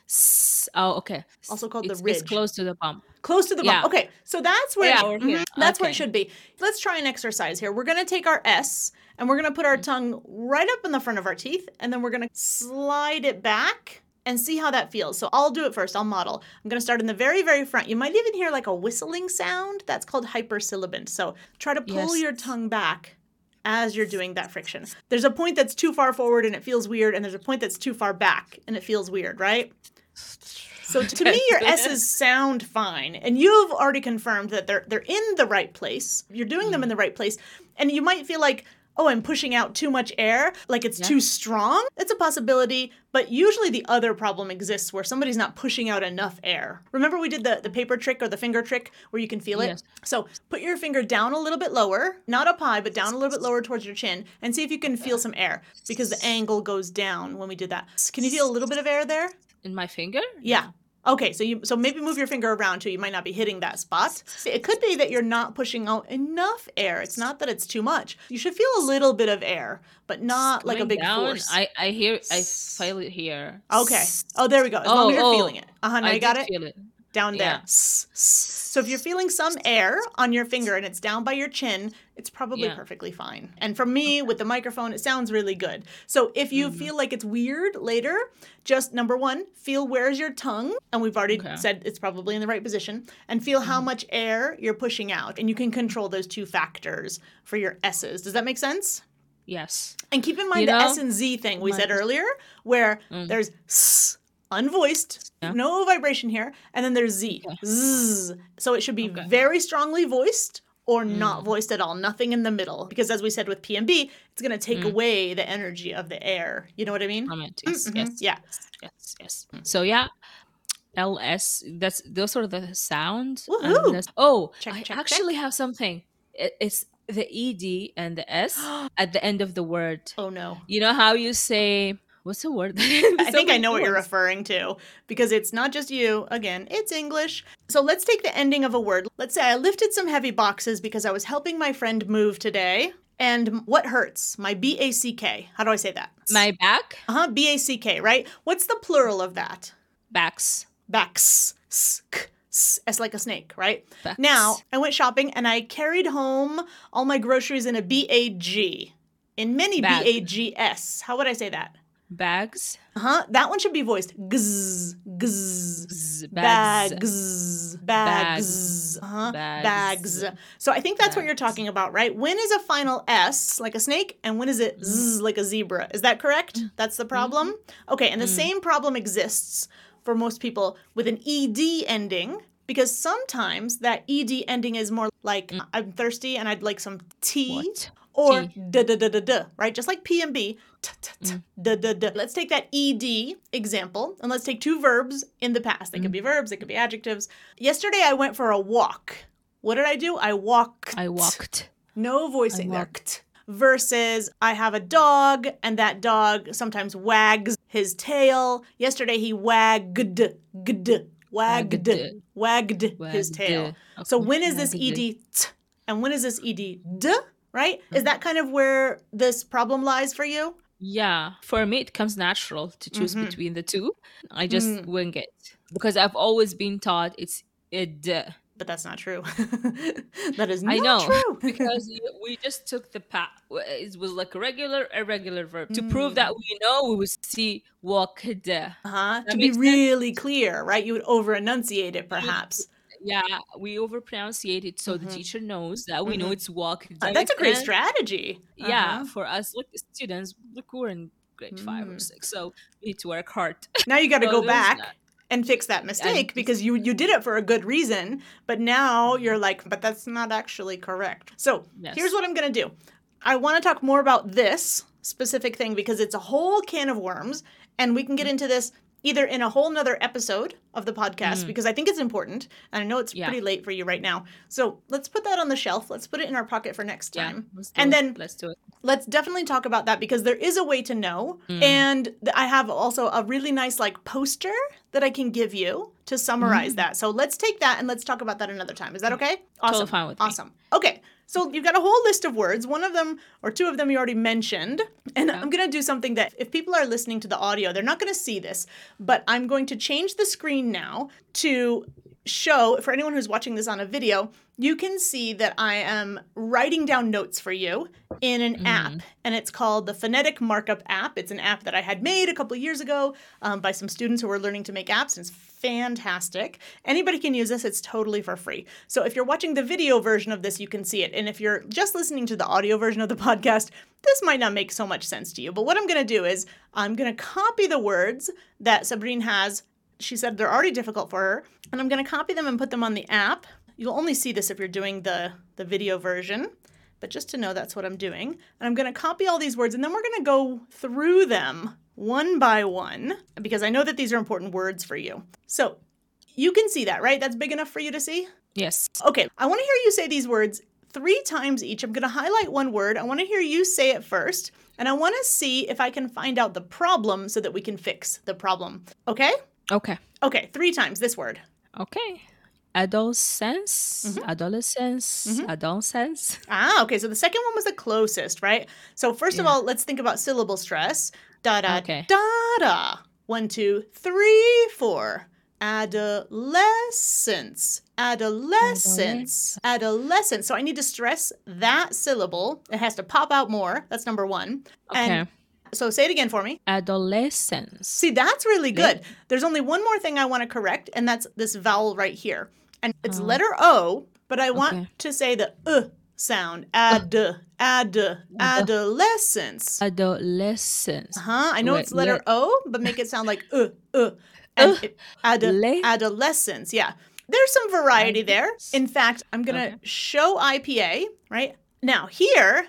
Oh, okay. Also called the it's, It's close to the pump. Close to the bump. Yeah. Okay, so that's where Yeah, Mhm, here. that's where it should be. Let's try an exercise here. We're gonna take our S and we're gonna put Mm. our tongue right up in the front of our teeth, and then we're gonna slide it back and see how that feels. So I'll do it first. I'll model. I'm gonna start in the very, very front. You might even hear like a whistling sound. That's called hypersibilant. So try to pull Yes. your tongue back as you're doing that friction. There's a point that's too far forward and it feels weird, and there's a point that's too far back and it feels weird, right? So to me, your S's sound fine, and you've already confirmed that they're they're in the right place. You're doing them in the mm. right place, and you might feel like, oh, I'm pushing out too much air, like it's Yeah. too strong. It's a possibility, but usually the other problem exists where somebody's not pushing out enough air. Remember we did the, the paper trick or the finger trick where you can feel it? Yes. So put your finger down a little bit lower, not up high, but down a little bit lower towards your chin, and see if you can feel some air because the angle goes down when we did that. Can you feel a little bit of air there? In my finger? Yeah. Okay, so you so maybe move your finger around too. You might not be hitting that spot. It could be that you're not pushing out enough air. It's not that it's too much. You should feel a little bit of air, but not like a big down, force. I, I hear, I feel it here. okay. Oh, there we go. As long Oh, as you're oh, feeling it. Uh huh. I you got it feel it. down there. yeah. So if you're feeling some air on your finger and it's down by your chin, it's probably Yeah. perfectly fine. And for me, with the microphone, it sounds really good. So if you Mm-hmm. feel like it's weird later, just number one, feel where's your tongue, and we've already Okay. Mm-hmm. said it's probably in the right position, and feel how much air you're pushing out, and you can control those two factors for your S's. Does that make sense? Yes. And keep in mind You the know- S and Z thing we said earlier, where Mm. there's s, unvoiced, Yeah. no vibration here, and then there's Z, Okay. zzz. So it should be Okay. very strongly voiced or not Mm. voiced at all, nothing in the middle. Because as we said with PMB, it's going to take Mm. away the energy of the air. You know what I mean? Comment. Yes, Mhm. yes, Yeah. yes, yes. So yeah, LS. That's those are the sound. Woohoo! that's- Oh, Check, I check, check. actually have something. It, it's the ed and the s at the end of the word. Oh no. You know how you say what's the word? I think I know what you're referring to because it's not just you. Again, it's English. So let's take the ending of a word. Let's say I lifted some heavy boxes because I was helping my friend move today. And what hurts? My B A C K. How do I say that? My back, Uh huh. B A C K, right? What's the plural of that? backs, Backs. S, k, s, S like a snake, right? backs. Now, I went shopping and I carried home all my groceries in a bag, In many B Bag. A G S. How would I say that? Bags, Uh huh. That one should be voiced. Gz, gz. z- bags, Bags, bags, uh-huh. Bags. bags. So I think that's what you're talking about, right? When is a final S like a snake, and when is it mm-hmm. Z like a zebra? Is that correct? Mm-hmm. That's the problem. Mm-hmm. Okay, and the mm. same problem exists for most people with an ed ending. Because sometimes that ed ending is more like mm. I'm thirsty and I'd like some tea What? Or da da da da da, right? Just like P and B, da da da. Let's take that ed example and let's take two verbs in the past. They could mm. be verbs, they could be adjectives. Yesterday I went for a walk. What did I do? I walked. I walked. No voicing there. walked. Versus I have a dog and that dog sometimes wags his tail. Yesterday he wagged, gd, wagged, Wagged. wagged his tail. So when is this ed t and when is this ed d? Right? Is that kind of where this problem lies for you? Yeah, for me it comes natural to choose Mhm. between the two. I just Mm. wing it because I've always been taught it's it uh, But that's not true. that is not I know true. because we just took the path. It was like a regular, irregular verb to Mm. prove that we know. We would see walked. uh-huh. To be sense. really clear, right? You would over enunciate it perhaps. Yeah, we overpronunciate it so the Mhm. teacher knows that we know Mhm. it's walk. Uh, that's a great And- strategy. Yeah, Uh-huh. for us, like students, look, we're in grade five or Mm. six, so we need to work hard. Now you got to So go back and fix that mistake because you you did it for a good reason, but now you're like, but that's not actually correct. So Yes. here's what I'm gonna do. I want to talk more about this specific thing because it's a whole can of worms, and we can get into this either in a whole nother episode of the podcast Mm. because I think it's important, and I know it's Yeah. pretty late for you right now. So let's put that on the shelf. Let's put it in our pocket for next Yeah, time. do And it. then let's do it. let's definitely talk about that because there is a way to know Mm. and i have also a really nice like poster that i can give you to summarize that so let's take that and let's talk about that another time is that okay awesome Mm. fine with me. awesome okay so you've got a whole list of words one of them or two of them you already mentioned and Yeah. i'm going to do something that if people are listening to the audio they're not going to see this but i'm going to change the screen now to show for anyone who's watching this on a video you can see that i am writing down notes for you in an app and it's called the phonetic markup app. It's an app that i had made a couple years ago um, by some students who were learning to make apps and it's fantastic. Anybody can use this it's totally for free. So if you're watching the video version of this you can see it. And if you're just listening to the audio version of the podcast this might not make so much sense to you. But what i'm going to do is i'm going to copy the words that Sabreen has. She said they're already difficult for her and i'm going to copy them and put them on the app you'll only see this if you're doing the the video version but just to know that's what I'm doing. And I'm going to copy all these words and then we're going to go through them one by one because I know that these are important words for you. So you can see that, right? That's big enough for you to see? Yes. Okay, I want to hear you say these words three times each. I'm going to highlight one word. I want to hear you say it first. And I want to see if I can find out the problem so that we can fix the problem. Okay? Okay. Okay, three times this word. Okay. Adolescence, adolescence, adolescence. Ah, okay. So the second one was the closest, right? So first of all, let's think about syllable stress. Da da Okay. da da. One, two, three, four. Adolescence. Adolescence. Adolescence. So I need to stress that syllable. It has to pop out more. That's number one. Okay. And so say it again for me. Adolescence. See, that's really good. There's only one more thing I want to correct, and that's this vowel right here. And it's letter O, but I want Okay. to say the uh sound. Ad, ad, adolescence. Adolescence. Huh? I know Wait, it's letter let- O, but make it sound like uh, uh. And Uh, ad, adolescence. Yeah. There's some variety there. In fact, I'm going to Okay. show IPA, right? Now, here,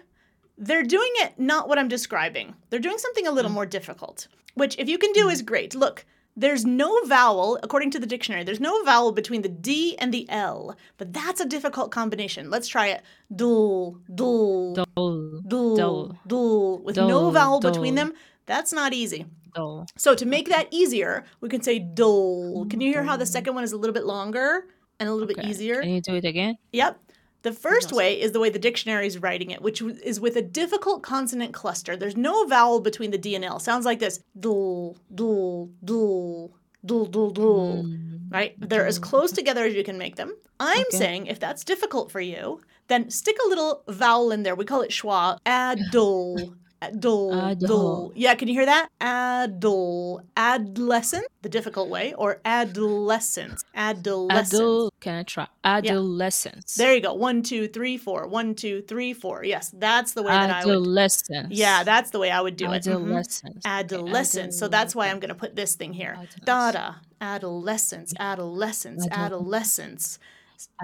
they're doing it not what I'm describing. They're doing something a Mm. little more difficult, which, if you can do, is great. Look, there's no vowel, according to the dictionary, there's no vowel between the D and the L, but that's a difficult combination. Let's try it. Dul, dul, Dull. dul, dull. dul, with no Dull, vowel between them. That's not easy. Dull. So to make that easier, we can say dole. Can you hear how the second one is a little bit longer and a little bit easier? Can you do it again? Yep. The first way is the way the dictionary is writing it, which is with a difficult consonant cluster. There's no vowel between the D and L. Sounds like this: dul, dul, dul, dul, dul, dul. Hmm. Right? They're as hmm. close together as you can make them. I'm Okay. saying if that's difficult for you, then stick a little vowel in there. We call it schwa. Adol. Adol. Adol. Dol. Yeah, can you hear that? Adol. Adolescent, the difficult way, or adolescence. Adolescence. Adol. Can I try? Adolescence. There you go. One, two, three, four. One, two, three, four. Yes, that's the way that I would. Adolescence. Yeah, that's the way I would do it. Mhm. Adolescence. Adolescence. So that's why I'm going to put this thing here. Dada, adolescence. Dada. Adolescence. Adolescence.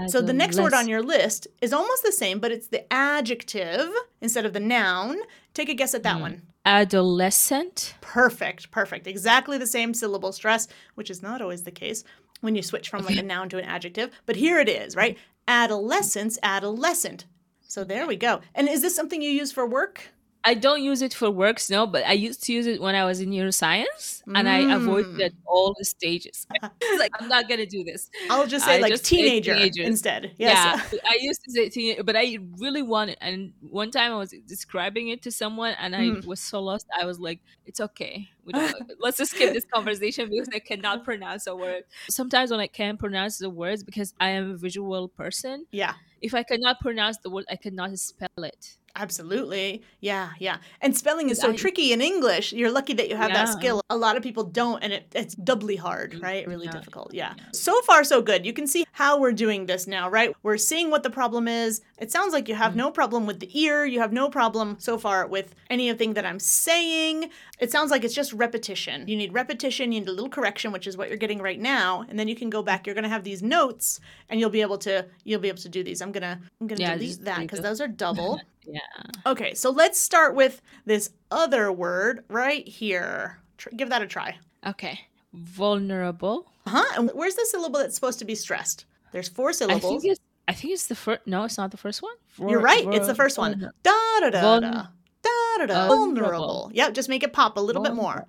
So the next word on your list is almost the same, but it's the adjective instead of the noun. Take a guess at that one. Adolescent. Perfect, perfect. Exactly the same syllable stress, which is not always the case when you switch from like a noun to an adjective. But here it is, right? Adolescence, adolescent. So there we go. And is this something you use for work? I don't use it for works, no, but I used to use it when I was in neuroscience, and I Mm. avoided it all the stages. It's like I'm not gonna do this. I'll just say I like just teenager instead. Yes. Yeah, I used to say teenager, but I really wanted. And one time I was describing it to someone, and I Mm. was so lost. I was like, "It's okay. We don't, let's just skip this conversation because I cannot pronounce a word." Sometimes when I can't pronounce the words because I am a visual person, Yeah. if I cannot pronounce the word, I cannot spell it. Absolutely. Yeah, yeah. And spelling is so I- tricky in English. You're lucky that you have that skill. A lot of people don't, and it, it's doubly hard, right? Really Yeah. difficult. Yeah. So far, so good. You can see how we're doing this now, right? We're seeing what the problem is. It sounds like you have no problem with the ear. You have no problem so far with anything that I'm saying. It sounds like it's just repetition. You need repetition, you need a little correction, which is what you're getting right now. And then you can go back. You're going to have these notes and you'll be able to you'll be able to do these. I'm going to I'm going to Yeah, delete that because those are double. Yeah. Okay, so let's start with this other word right here. Tr- give that a try. Okay. Vulnerable. Huh? And where's the syllable that's supposed to be stressed? There's four I syllables. think it's. I think it's the first. No, it's not the first one. You're right. It's the first one. Da da da da. Da da da. Vulnerable. Vulnerable. Yep. Just make it pop a little bit more.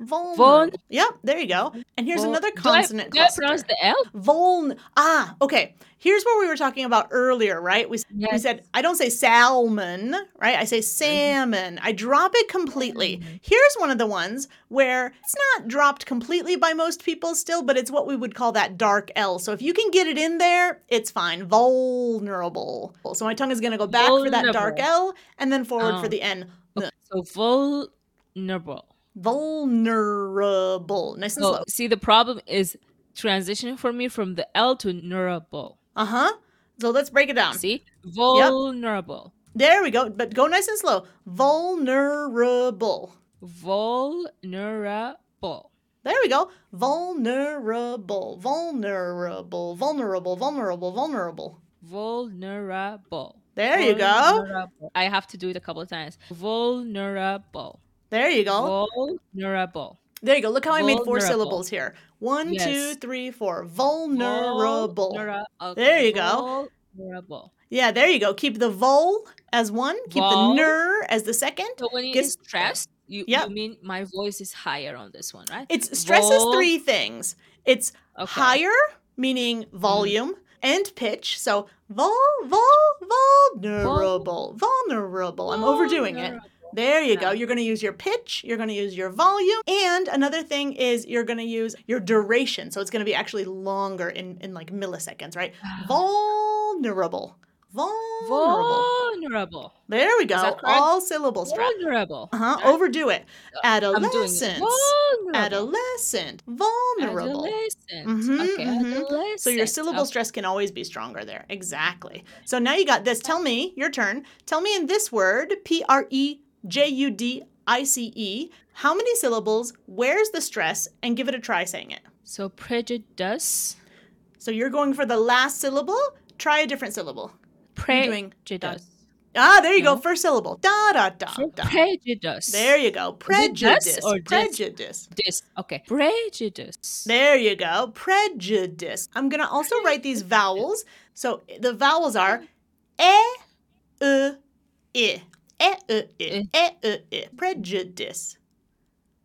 Vulnerable. Vul- Yep. There you go. And here's another Do I- consonant Do I, pronounce the L? Vuln. Ah, okay. Here's what we were talking about earlier, right? We, we said, I don't say salmon, right? I say salmon. I drop it completely. Here's one of the ones where it's not dropped completely by most people still, but it's what we would call that dark L. So if you can get it in there, it's fine. Vulnerable. So my tongue is going to go back for that dark L and then forward for Oh. the N. Okay, So vulnerable. Vulnerable. Nice and So slow. see, the problem is transitioning for me from the L to nerable. Uh huh. So let's break it down. See, vulnerable, There we go. But go nice and slow. Vulnerable. vulnerable, There we go. Vulnerable. Vulnerable. Vulnerable. Vulnerable. Vulnerable. vulnerable. There you go. I have to do it a couple of times. Vulnerable. There you go. Vulnerable. There you go. Look how I made four syllables here. One, Yes. three, four. Vulnerable. Vulnera- There you go. Vulnerable. Yeah, there you go. Keep the vol as one. Keep Vul. the ner as the second. So when you Get- stress, you, Yep. you mean my voice is higher on this one, right? It's stresses Vul- three things. It's Okay. Mm-hmm. higher, meaning volume, and pitch. So vol, vul, vulnerable, vulnerable. I'm overdoing it. There you go. You're going to use your pitch, you're going to use your volume, and another thing is you're going to use your duration. So it's going to be actually longer in, in like milliseconds, right? Vulnerable. Vulnerable. Vulnerable. There we go. All syllable strap. Vulnerable. Uh-huh. Overdo it. I'm doing it. Vulnerable. Adolescent. Vulnerable. Adolescent. Mhm, okay, mhm. adolescent. So your syllable Okay. stress can always be stronger there. Exactly. So now you got this. Tell me, your turn. Tell me in this word, P R E J U D I C E, how many syllables, where's the stress, and give it a try saying it. So prejudice. So you're going for the last syllable. Try a different syllable. Prejudice. Ah, there you go. First syllable. Da da da da. prejudice. There you go. Prejudice. or? Prejudice. This. Okay. Prejudice. There you go. Prejudice. I'm going to also write these vowels. So the vowels are e, u, i. E, u, i. E, u, i. Prejudice.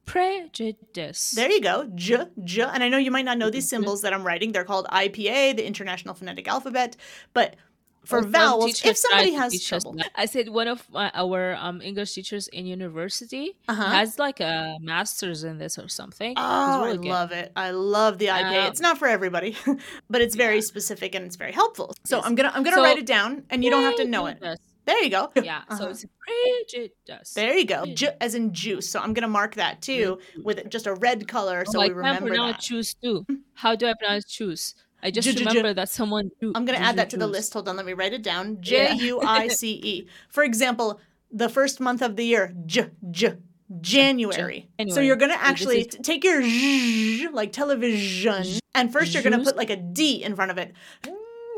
Prejudice. There you go. J, j. And I know you might not know these symbols that I'm writing. They're called IPA, the International Phonetic Alphabet. But for Some vowels, if somebody has trouble. that. I said one of my, our um, English teachers in university Uh-huh. has like a master's in this or something. Oh, really I good. love it. I love the IPA. Um, it's not for everybody, but it's very specific and it's very helpful. So Yes. I'm gonna I'm gonna So- write it down, and you don't have to know it. There you go. Yeah. So Uh-huh. it's prejudice. There you go. Ju- mm. as in juice. So I'm gonna mark that too mm-hmm. with just a red color, Oh, so I we can't remember pronounce that. choose too. Mm-hmm. How do I pronounce choose? I just Ju- ju- ju- remember that someone. Ju- I'm gonna add that to the list. Hold on, let me write it down. J U I C E. For example, the first month of the year, J J. January. So you're gonna actually is- take your zh, like television, and first you're gonna put like a D in front of it.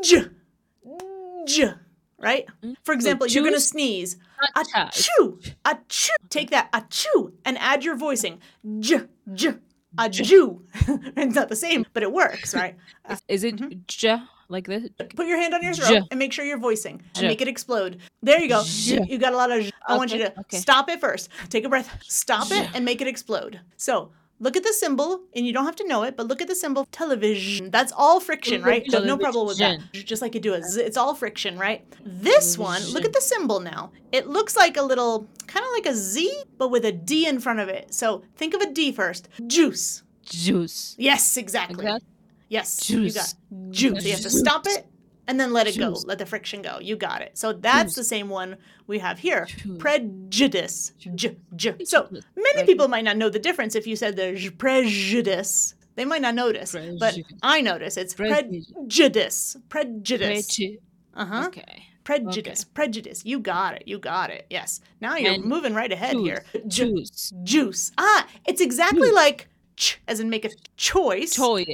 J, J, right? For example, you're gonna sneeze. Not cha, it's Achoo, achoo. Take that achoo and add your voicing. J, j, achoo. it's not the same, but it works, right? Uh, Is it j like this? Put your hand on your throat J. and make sure you're voicing and make it explode. There you go. J. You, got a lot of. j- I want you to okay. stop it first. Take a breath. Stop it and make it explode. So look at the symbol, and you don't have to know it, but look at the symbol television. That's all friction, right? So no problem with that. Just like you do it. It's all friction, right? This one, look at the symbol now. It looks like a little, kind of like a Z, but with a D in front of it. So think of a D first. Juice. Juice. Yes, exactly. Yes, you got Juice. juice. So you have to stop it and then let it go. Let the friction go. You got it. So that's Juice. the same one we have here. Juice. Prejudice. J, j. So many people might not know the difference if you said the j- prejudice. They might not notice, but I notice. It's Prejudice. prejudice. Prejudice. Preju- Uh huh. Okay. Prejudice. Prejudice. You got it. You got it. Yes. Now you're And moving right ahead here. Ju- Juice. juice. Ah, it's exactly Juice. like ch, as in make a choice. Choice.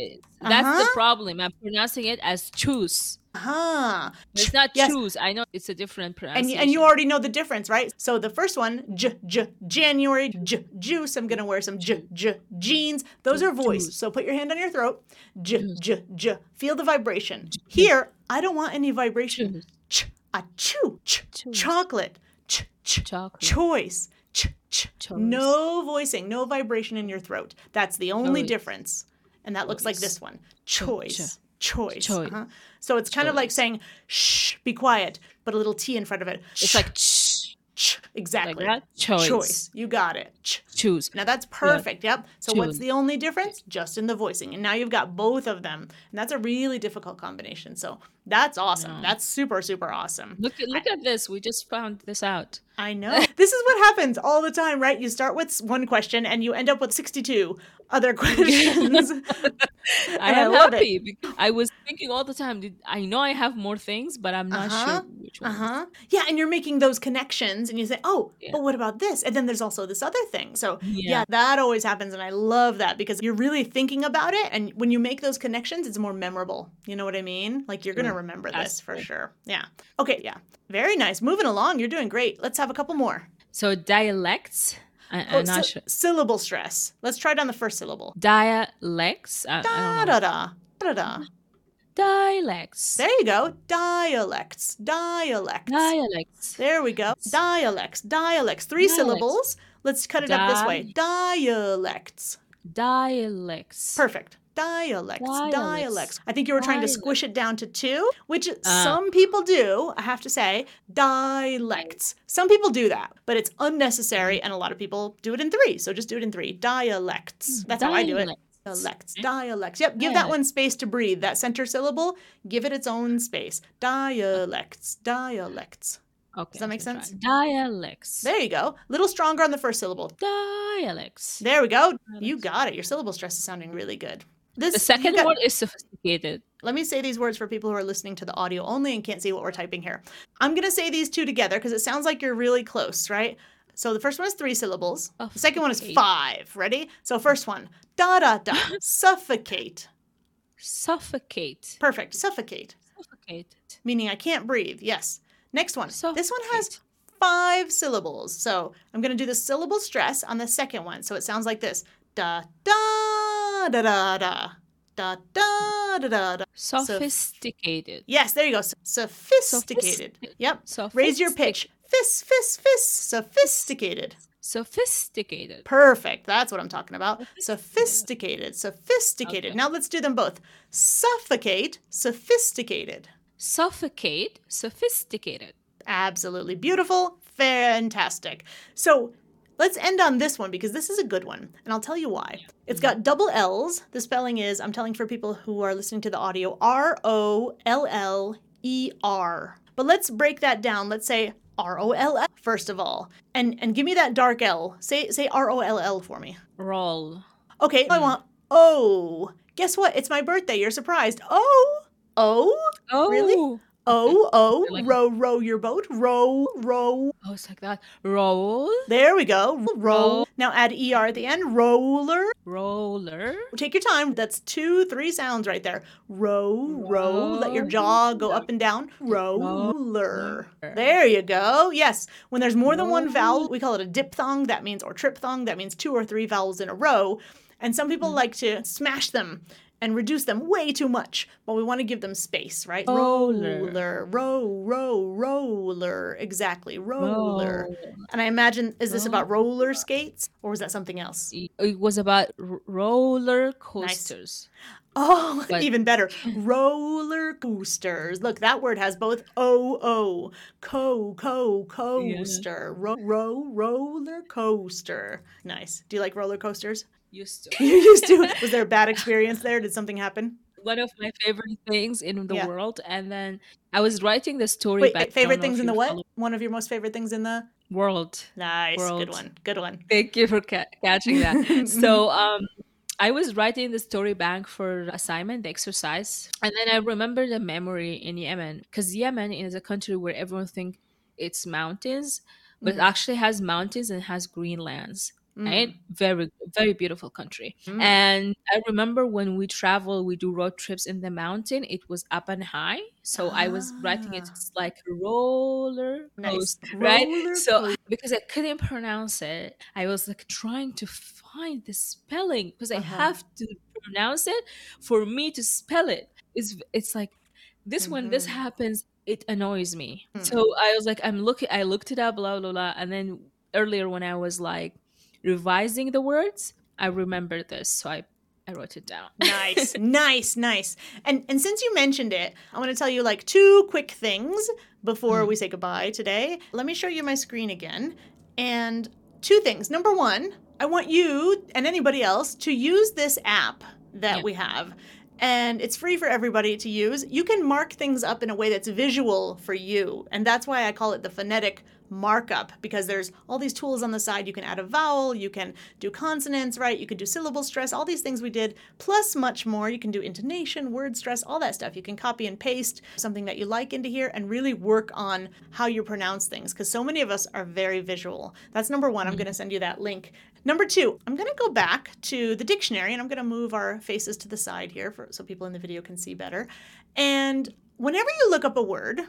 That's the Uh-huh. problem. I'm pronouncing it as choose. Ah. It's not Yes. choose. I know it's a different and pronunciation. y- and you already know the difference, right? So the first one, j j January, j juice. I'm gonna wear some j j jeans. Those are voice. Juice. So put your hand on your throat. J j j. Feel the vibration. Here, I don't want any vibration. Ch a chew. Ch chocolate. Ch ch chocolate. choice. Ch ch. Choice. No voicing, no vibration in your throat. That's the only Choice. difference. And that looks like this one. Choice. Choice. Choice. Uh-huh. So it's kind of like saying shh, be quiet, but a little T in front of it. It's like ch, Ch, like exactly. that. Choice. Choice. You got it. Ch. Choose. Now that's perfect. Yep. So what's the only difference? Just in the voicing. And now you've got both of them. And that's a really difficult combination. So that's awesome. Yeah. That's super, super awesome. Look at look at this. We just found this out. I know. this is what happens all the time, right? You start with one question and you end up with 62 other questions. I And I love it. happy I was thinking all the time. I know I have more things, but I'm not Uh-huh, sure which Uh-huh. Yeah, and you're making those connections, and you say, "Oh, Yeah. but what about this?" And then there's also this other thing. So yeah. Yeah. that always happens, and I love that because you're really thinking about it, and when you make those connections, it's more memorable. You know what I mean? Like you're gonna Yeah, remember this for sure. Yeah. Okay. Yeah. Very nice. Moving along. You're doing great. Let's have a couple more. So dialects. I, Oh, I'm not sy- sure. syllable stress. Let's try it on the first syllable. Dialects. I, Da da da da da. Dialects. There you go. Dialects. Dialects. Dialects. There we go. Dialects. Dialects. Three Dialects. syllables. Let's cut it up this way. Dialects. Dialects. Perfect. Dialects. Dialects. Dialects. I think you were trying to squish it down to two, which Uh. some people do, I have to say. Dialects. Some people do that, but it's unnecessary, and a lot of people do it in three. So just do it in three. Dialects. That's how I do it. Dialects. Dialects, dialects. Yep, give that one space to breathe. That center syllable, give it its own space. Dialects, dialects. Okay. Does that make try. sense? Dialects. There you go. A little stronger on the first syllable. Dialects. There we go. You got it. Your syllable stress is sounding really good. This The second got- word is sophisticated. Let me say these words for people who are listening to the audio only and can't see what we're typing here. I'm going to say these two together because it sounds like you're really close, right? So the first one is three syllables. Oh, the second one is five. Ready? So first one, da da da, suffocate. Suffocate. Perfect. Suffocate, Suffocate. meaning I can't breathe. Yes. Next one. This one has five syllables. So I'm going to do the syllable stress on the second one. So it sounds like this da da da da da da da da da da. Sophisticated. Yes, there you go. Sophisticated. Sophistic- Yep. Raise your pitch. Fist, fist, fist. Sophisticated. Sophisticated. Perfect. That's what I'm talking about. Sophisticated. Sophisticated. Okay. Now let's do them both. Suffocate. Sophisticated. Suffocate. Sophisticated. Absolutely beautiful. Fantastic. So let's end on this one because this is a good one. And I'll tell you why. It's got double L's. The spelling is, I'm telling for people who are listening to the audio, R O L L E R. But let's break that down. Let's say R O L L first of all. And and give me that dark L. Say say R O L L for me. Roll. Okay, I hmm. want O. Guess what? It's my birthday. You're surprised. O. O. Oh. Really? O. O. I like- Row row your boat. Row row Oh, it's like that. Roll. There we go. Roll. Roll. Now add ER at the end. Roller. Roller. Take your time. That's two, three sounds right there. Row, row. Let your jaw go up and down. Roller. Roller. There you go. Yes. When there's more than one vowel, we call it a diphthong. That means, or triphthong. That means two or three vowels in a row. And some people like to smash them and reduce them way too much, but we want to give them space, right? Roller. Roller, row, row, roller. Exactly, roller. Roll. And I imagine, is this about Roller. roller skates or was that something else? It was about r- roller coasters. Oh, But- even better. Roller coasters. Look, that word has both O O, co, co, coaster. Ro, ro, roller coaster. Nice. Do you like roller coasters? Used to. You used to. Was there a bad experience there? Did something happen? One of my favorite things in the Yeah. world. And then I was writing the story Wait, back. Favorite things in the what? follow- One of your most favorite things in the? World. Nice. Good one. Good one. Thank you for ca- catching that. so, um, I was writing the story bank for assignment, the exercise, and then I remember the memory in Yemen because Yemen is a country where everyone think it's mountains, but it Mhm. actually has mountains and has green lands. Mm. Right, very very beautiful country. Mm. And I remember when we travel, we do road trips in the mountain. It was up and high, so I was writing it Ah. like roller Nice. right? Roller So coaster. because I couldn't pronounce it, I was like trying to find the spelling because I Uh-huh. have to pronounce it for me to spell it. It's it's like this when this Mhm. happens, it annoys me. Hmm. So I was like, I'm looking. I looked it up, blah blah blah, and then earlier when I was like revising the words, I remember this, so I I wrote it down. nice, nice, nice. And and since you mentioned it, I want to tell you like two quick things before Mm. we say goodbye today. Let me show you my screen again. And two things. Number one, I want you and anybody else to use this app that Yeah. we have. And it's free for everybody to use. You can mark things up in a way that's visual for you. And that's why I call it the phonetic markup because there's all these tools on the side. You can add a vowel, you can do consonants, right? You can do syllable stress, all these things we did, plus much more. You can do intonation, word stress, all that stuff. You can copy and paste something that you like into here and really work on how you pronounce things because so many of us are very visual. That's number one. I'm mm-hmm. going to send you that link. Number two, I'm going to go back to the dictionary and I'm going to move our faces to the side here for, so people in the video can see better. And whenever you look up a word,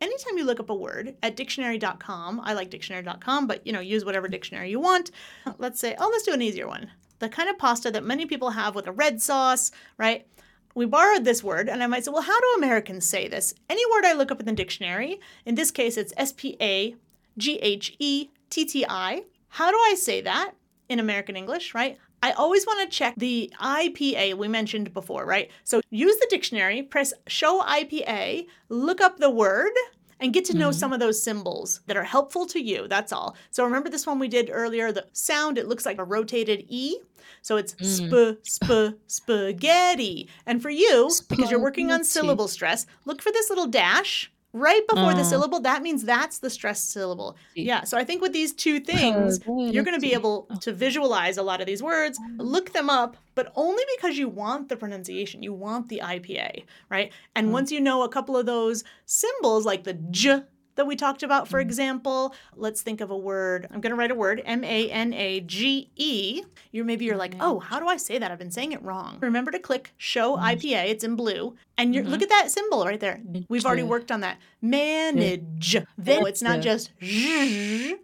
anytime you look up a word at dictionary.com, I like dictionary.com, but you know, use whatever dictionary you want. Let's say, oh, let's do an easier one. The kind of pasta that many people have with a red sauce, right? We borrowed this word, and I might say, well, how do Americans say this? Any word I look up in the dictionary, in this case, it's S P A G H E T T I. How do I say that in American English, right? I always want to check the IPA we mentioned before, right? So use the dictionary, press show IPA, look up the word, and get to know Mhm. some of those symbols that are helpful to you. That's all. So remember this one we did earlier, the sound, it looks like a rotated E. So it's sp, sp, spaghetti. And for you, because you're working on syllable stress, look for this little dash right before the Oh. syllable. That means that's the stressed syllable. Yeah. So I think with these two things, you're going to be able Oh. to visualize a lot of these words, look them up, but only because you want the pronunciation. You want the IPA, right? And Mm. once you know a couple of those symbols, like the J that we talked about, for Mm. example, let's think of a word. I'm going to write a word M A N A G E. You maybe you're like, oh, how do I say that? I've been saying it wrong. Remember to click Show Mm. IPA. It's in blue, and you're, Mhm. look at that symbol right there. We've already worked on that. Manage. Then it's not just zh,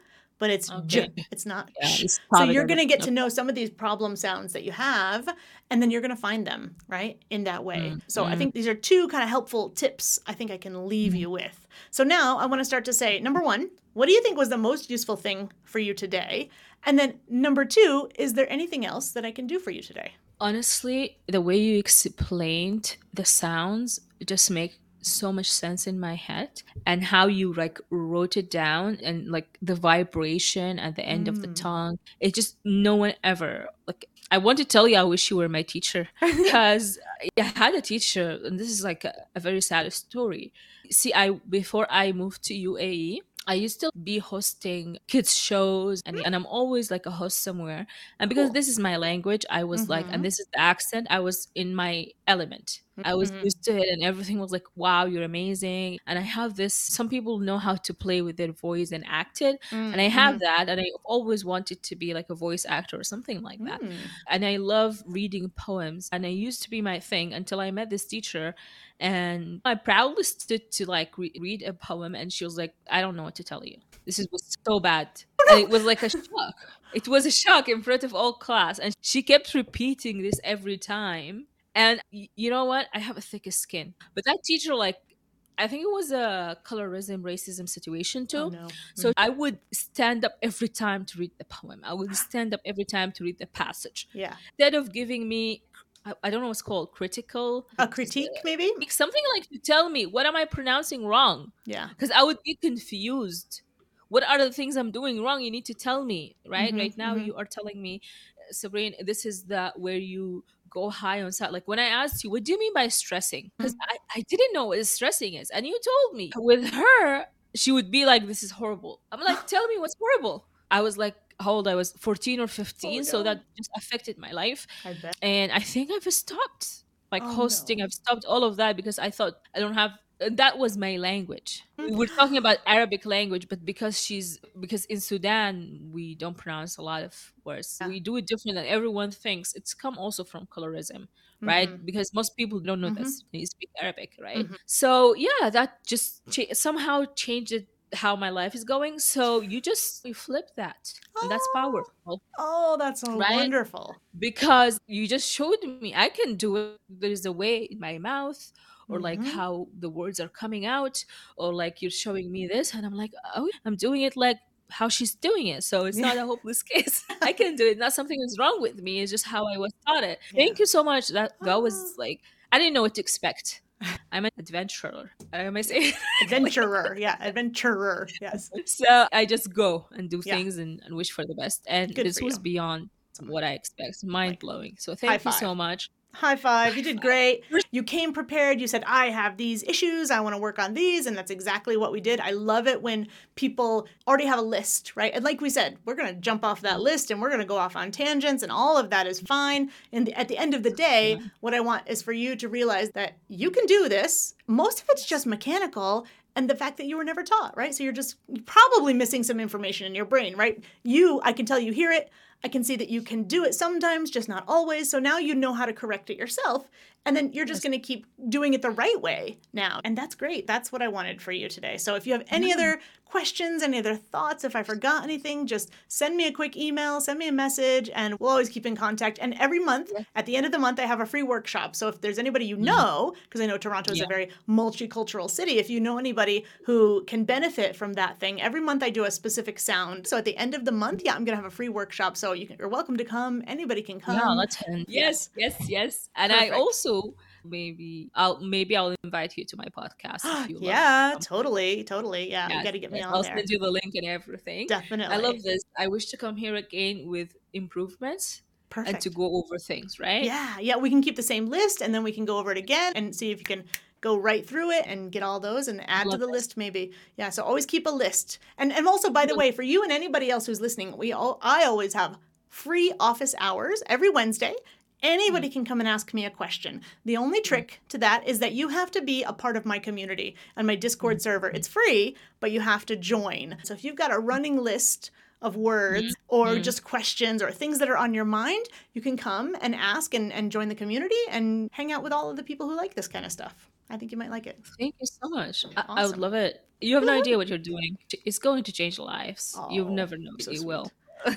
but it's j. It's not Yeah, it's So you're gonna- get to know some of these problem sounds that you have, and then you're going to find them, right, in that way. Mm, So I mm. think these are two kind of helpful tips I think I can leave you with. So now I want to start to say number one, what do you think was the most useful thing for you today? And then number two, is there anything else that I can do for you today? Honestly, the way you explained the sounds just make so much sense in my head and how you like wrote it down and like the vibration at the end of the Mm. tongue it just no one ever like i want to tell you i wish you were my teacher because i had a teacher and this is like a, a very sad story see i before i moved to uae I used to be hosting kids shows and, and I'm always like a host somewhere. And because Cool. this is my language, I was like, Mhm. and this is the accent, I was in my element. I was Mhm. used to it and everything was like, wow, you're amazing. And I have this, some people know how to play with their voice and act it. And I have that. And I always wanted to be like a voice actor or something like that. Mm. And I love reading poems. And it used to be my thing until I met this teacher. And I proudly stood to like re- read a poem. And she was like, I don't know what to tell you. This is was so bad. And it was like a shock. It was a shock in front of all class. And she kept repeating this every time. And you know what? I have a thicker skin. But that teacher, like, I think it was a colorism, racism situation too. Oh, no. So I would stand up every time to read the poem. I would stand up every time to read the passage. Yeah. Instead of giving me, I, I don't know what's called, critical, A critique, maybe? something like to tell me what am I pronouncing wrong? Yeah. Because I would be confused. What are the things I'm doing wrong? You need to tell me, right? Mhm, right now, mhm. you are telling me, Sabrina, this is the where you go high on side. Like when I asked you, what do you mean by stressing? Mm. Because I, I didn't know what stressing is, and you told me. Uh, with her, she would be like, "This is horrible." I'm like, "Tell me what's horrible." I was like, how old? I was 14 or 15, Oh, so that just affected my life I bet. and I think I've stopped like Oh, hosting. no. I've stopped all of that because I thought I don't have. That was my language. We were talking about Arabic language, but because she's because in Sudan we don't pronounce a lot of words. Yeah. We do it different than everyone thinks. It's come also from colorism, right? Mhm. Because most people don't know Mhm. this. They speak Arabic, right? Mhm. So yeah, that just cha- somehow changed it how my life is going. So you just you flip that, and that's Oh. powerful Oh, that's so Right? wonderful. because you just showed me I can do it. There's a way in my mouth, or like Mhm. how the words are coming out, or like you're showing me this, and I'm like, oh, I'm doing it like how she's doing it. So it's Yeah. not a hopeless case. I can do it. Not something is wrong with me. It's just how I was taught it. Yeah. Thank you so much. That that Ah. was like I didn't know what to expect. I'm an adventurer. Am I saying? Adventurer. yeah, adventurer. Yes. so I just go and do Yeah. things and, and wish for the best. And Good this was beyond what I expect. Mind blowing. So thank you five. so much. High five. You did great. You came prepared. You said, I have these issues. I want to work on these. And that's exactly what we did. I love it when people already have a list, right? And like we said, we're going to jump off that list and we're going to go off on tangents, and all of that is fine. And at the end of the day, what I want is for you to realize that you can do this. Most of it's just mechanical and the fact that you were never taught, right? So you're just probably missing some information in your brain, right? You, I can tell you hear it. I can see that you can do it sometimes, just not always. So now you know how to correct it yourself. And then you're just going to keep doing it the right way now. And that's great. That's what I wanted for you today. So if you have any other questions, any other thoughts, if I forgot anything, just send me a quick email, send me a message, and we'll always keep in contact. And every month, at the end of the month, I have a free workshop. So if there's anybody you mm-hmm. know, because I know Toronto is Yeah. a very multicultural city, if you know anybody who can benefit from that thing, every month I do a specific sound. So at the end of the month, yeah, I'm going to have a free workshop. So you can, you're welcome to come. Anybody can come. yeah, let's end. Yes, yes, yes. And I also maybe I'll maybe I'll invite you to my podcast. If you yeah, totally, totally. Yeah, you got to get me on I'll there. send you the link and everything. Definitely. I love this. I wish to come here again with improvements Perfect. and to go over things, right? Yeah, yeah, we can keep the same list and then we can go over it again and see if you can go right through it and get all those and add to the it. list maybe. Yeah, so always keep a list. And and also by the way, for you and anybody else who's listening, we all I always have free office hours every Wednesday. Anybody mm. can come and ask me a question. The only mm. trick to that is that you have to be a part of my community and my Discord mm. server. It's free, but you have to join. So if you've got a running list of words or just questions or things that are on your mind, you can come and ask and, and join the community and hang out with all of the people who like this kind of stuff. I think you might like it. Thank you so much. I, I would love it. You have no idea what you're doing. It's going to change lives. You've Oh, never known. so you sweet. will.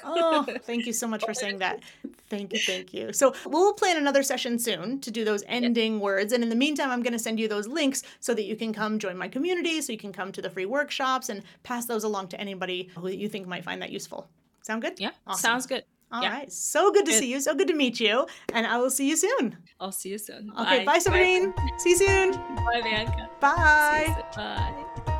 Oh, thank you so much for saying that. Thank you, thank you. So we'll plan another session soon to do those ending words. And in the meantime, I'm going to send you those links so that you can come join my community, so you can come to the free workshops and pass those along to anybody who you think might find that useful. Sound good? Yeah, Awesome. sounds good. All yeah. right. So good to Good. see you. So good to meet you. And I will see you soon. I'll see you soon. Okay. Bye, Sabreen. See you soon. Bye, Bianca. Bye. See you soon. Bye.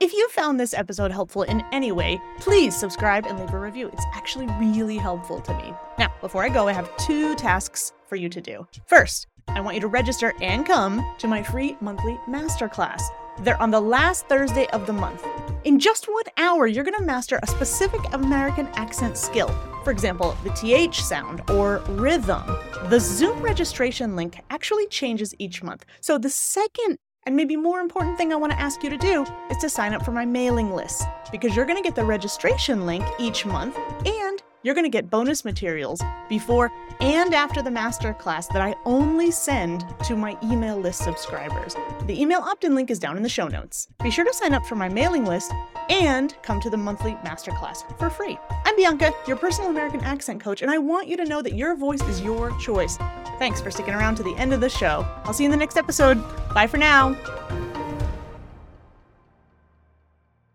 If you found this episode helpful in any way, please subscribe and leave a review. It's actually really helpful to me. Now, before I go, I have two tasks for you to do. First, I want you to register and come to my free monthly masterclass. They're on the last Thursday of the month. In just one hour, you're going to master a specific American accent skill. For example, the TH sound or rhythm. The Zoom registration link actually changes each month. So the second and maybe more important thing I want to ask you to do is to sign up for my mailing list because you're going to get the registration link each month and you're going to get bonus materials before and after the masterclass that I only send to my email list subscribers. The email opt in link is down in the show notes. Be sure to sign up for my mailing list and come to the monthly masterclass for free. I'm Bianca, your personal American accent coach, and I want you to know that your voice is your choice. Thanks for sticking around to the end of the show. I'll see you in the next episode. Bye for now.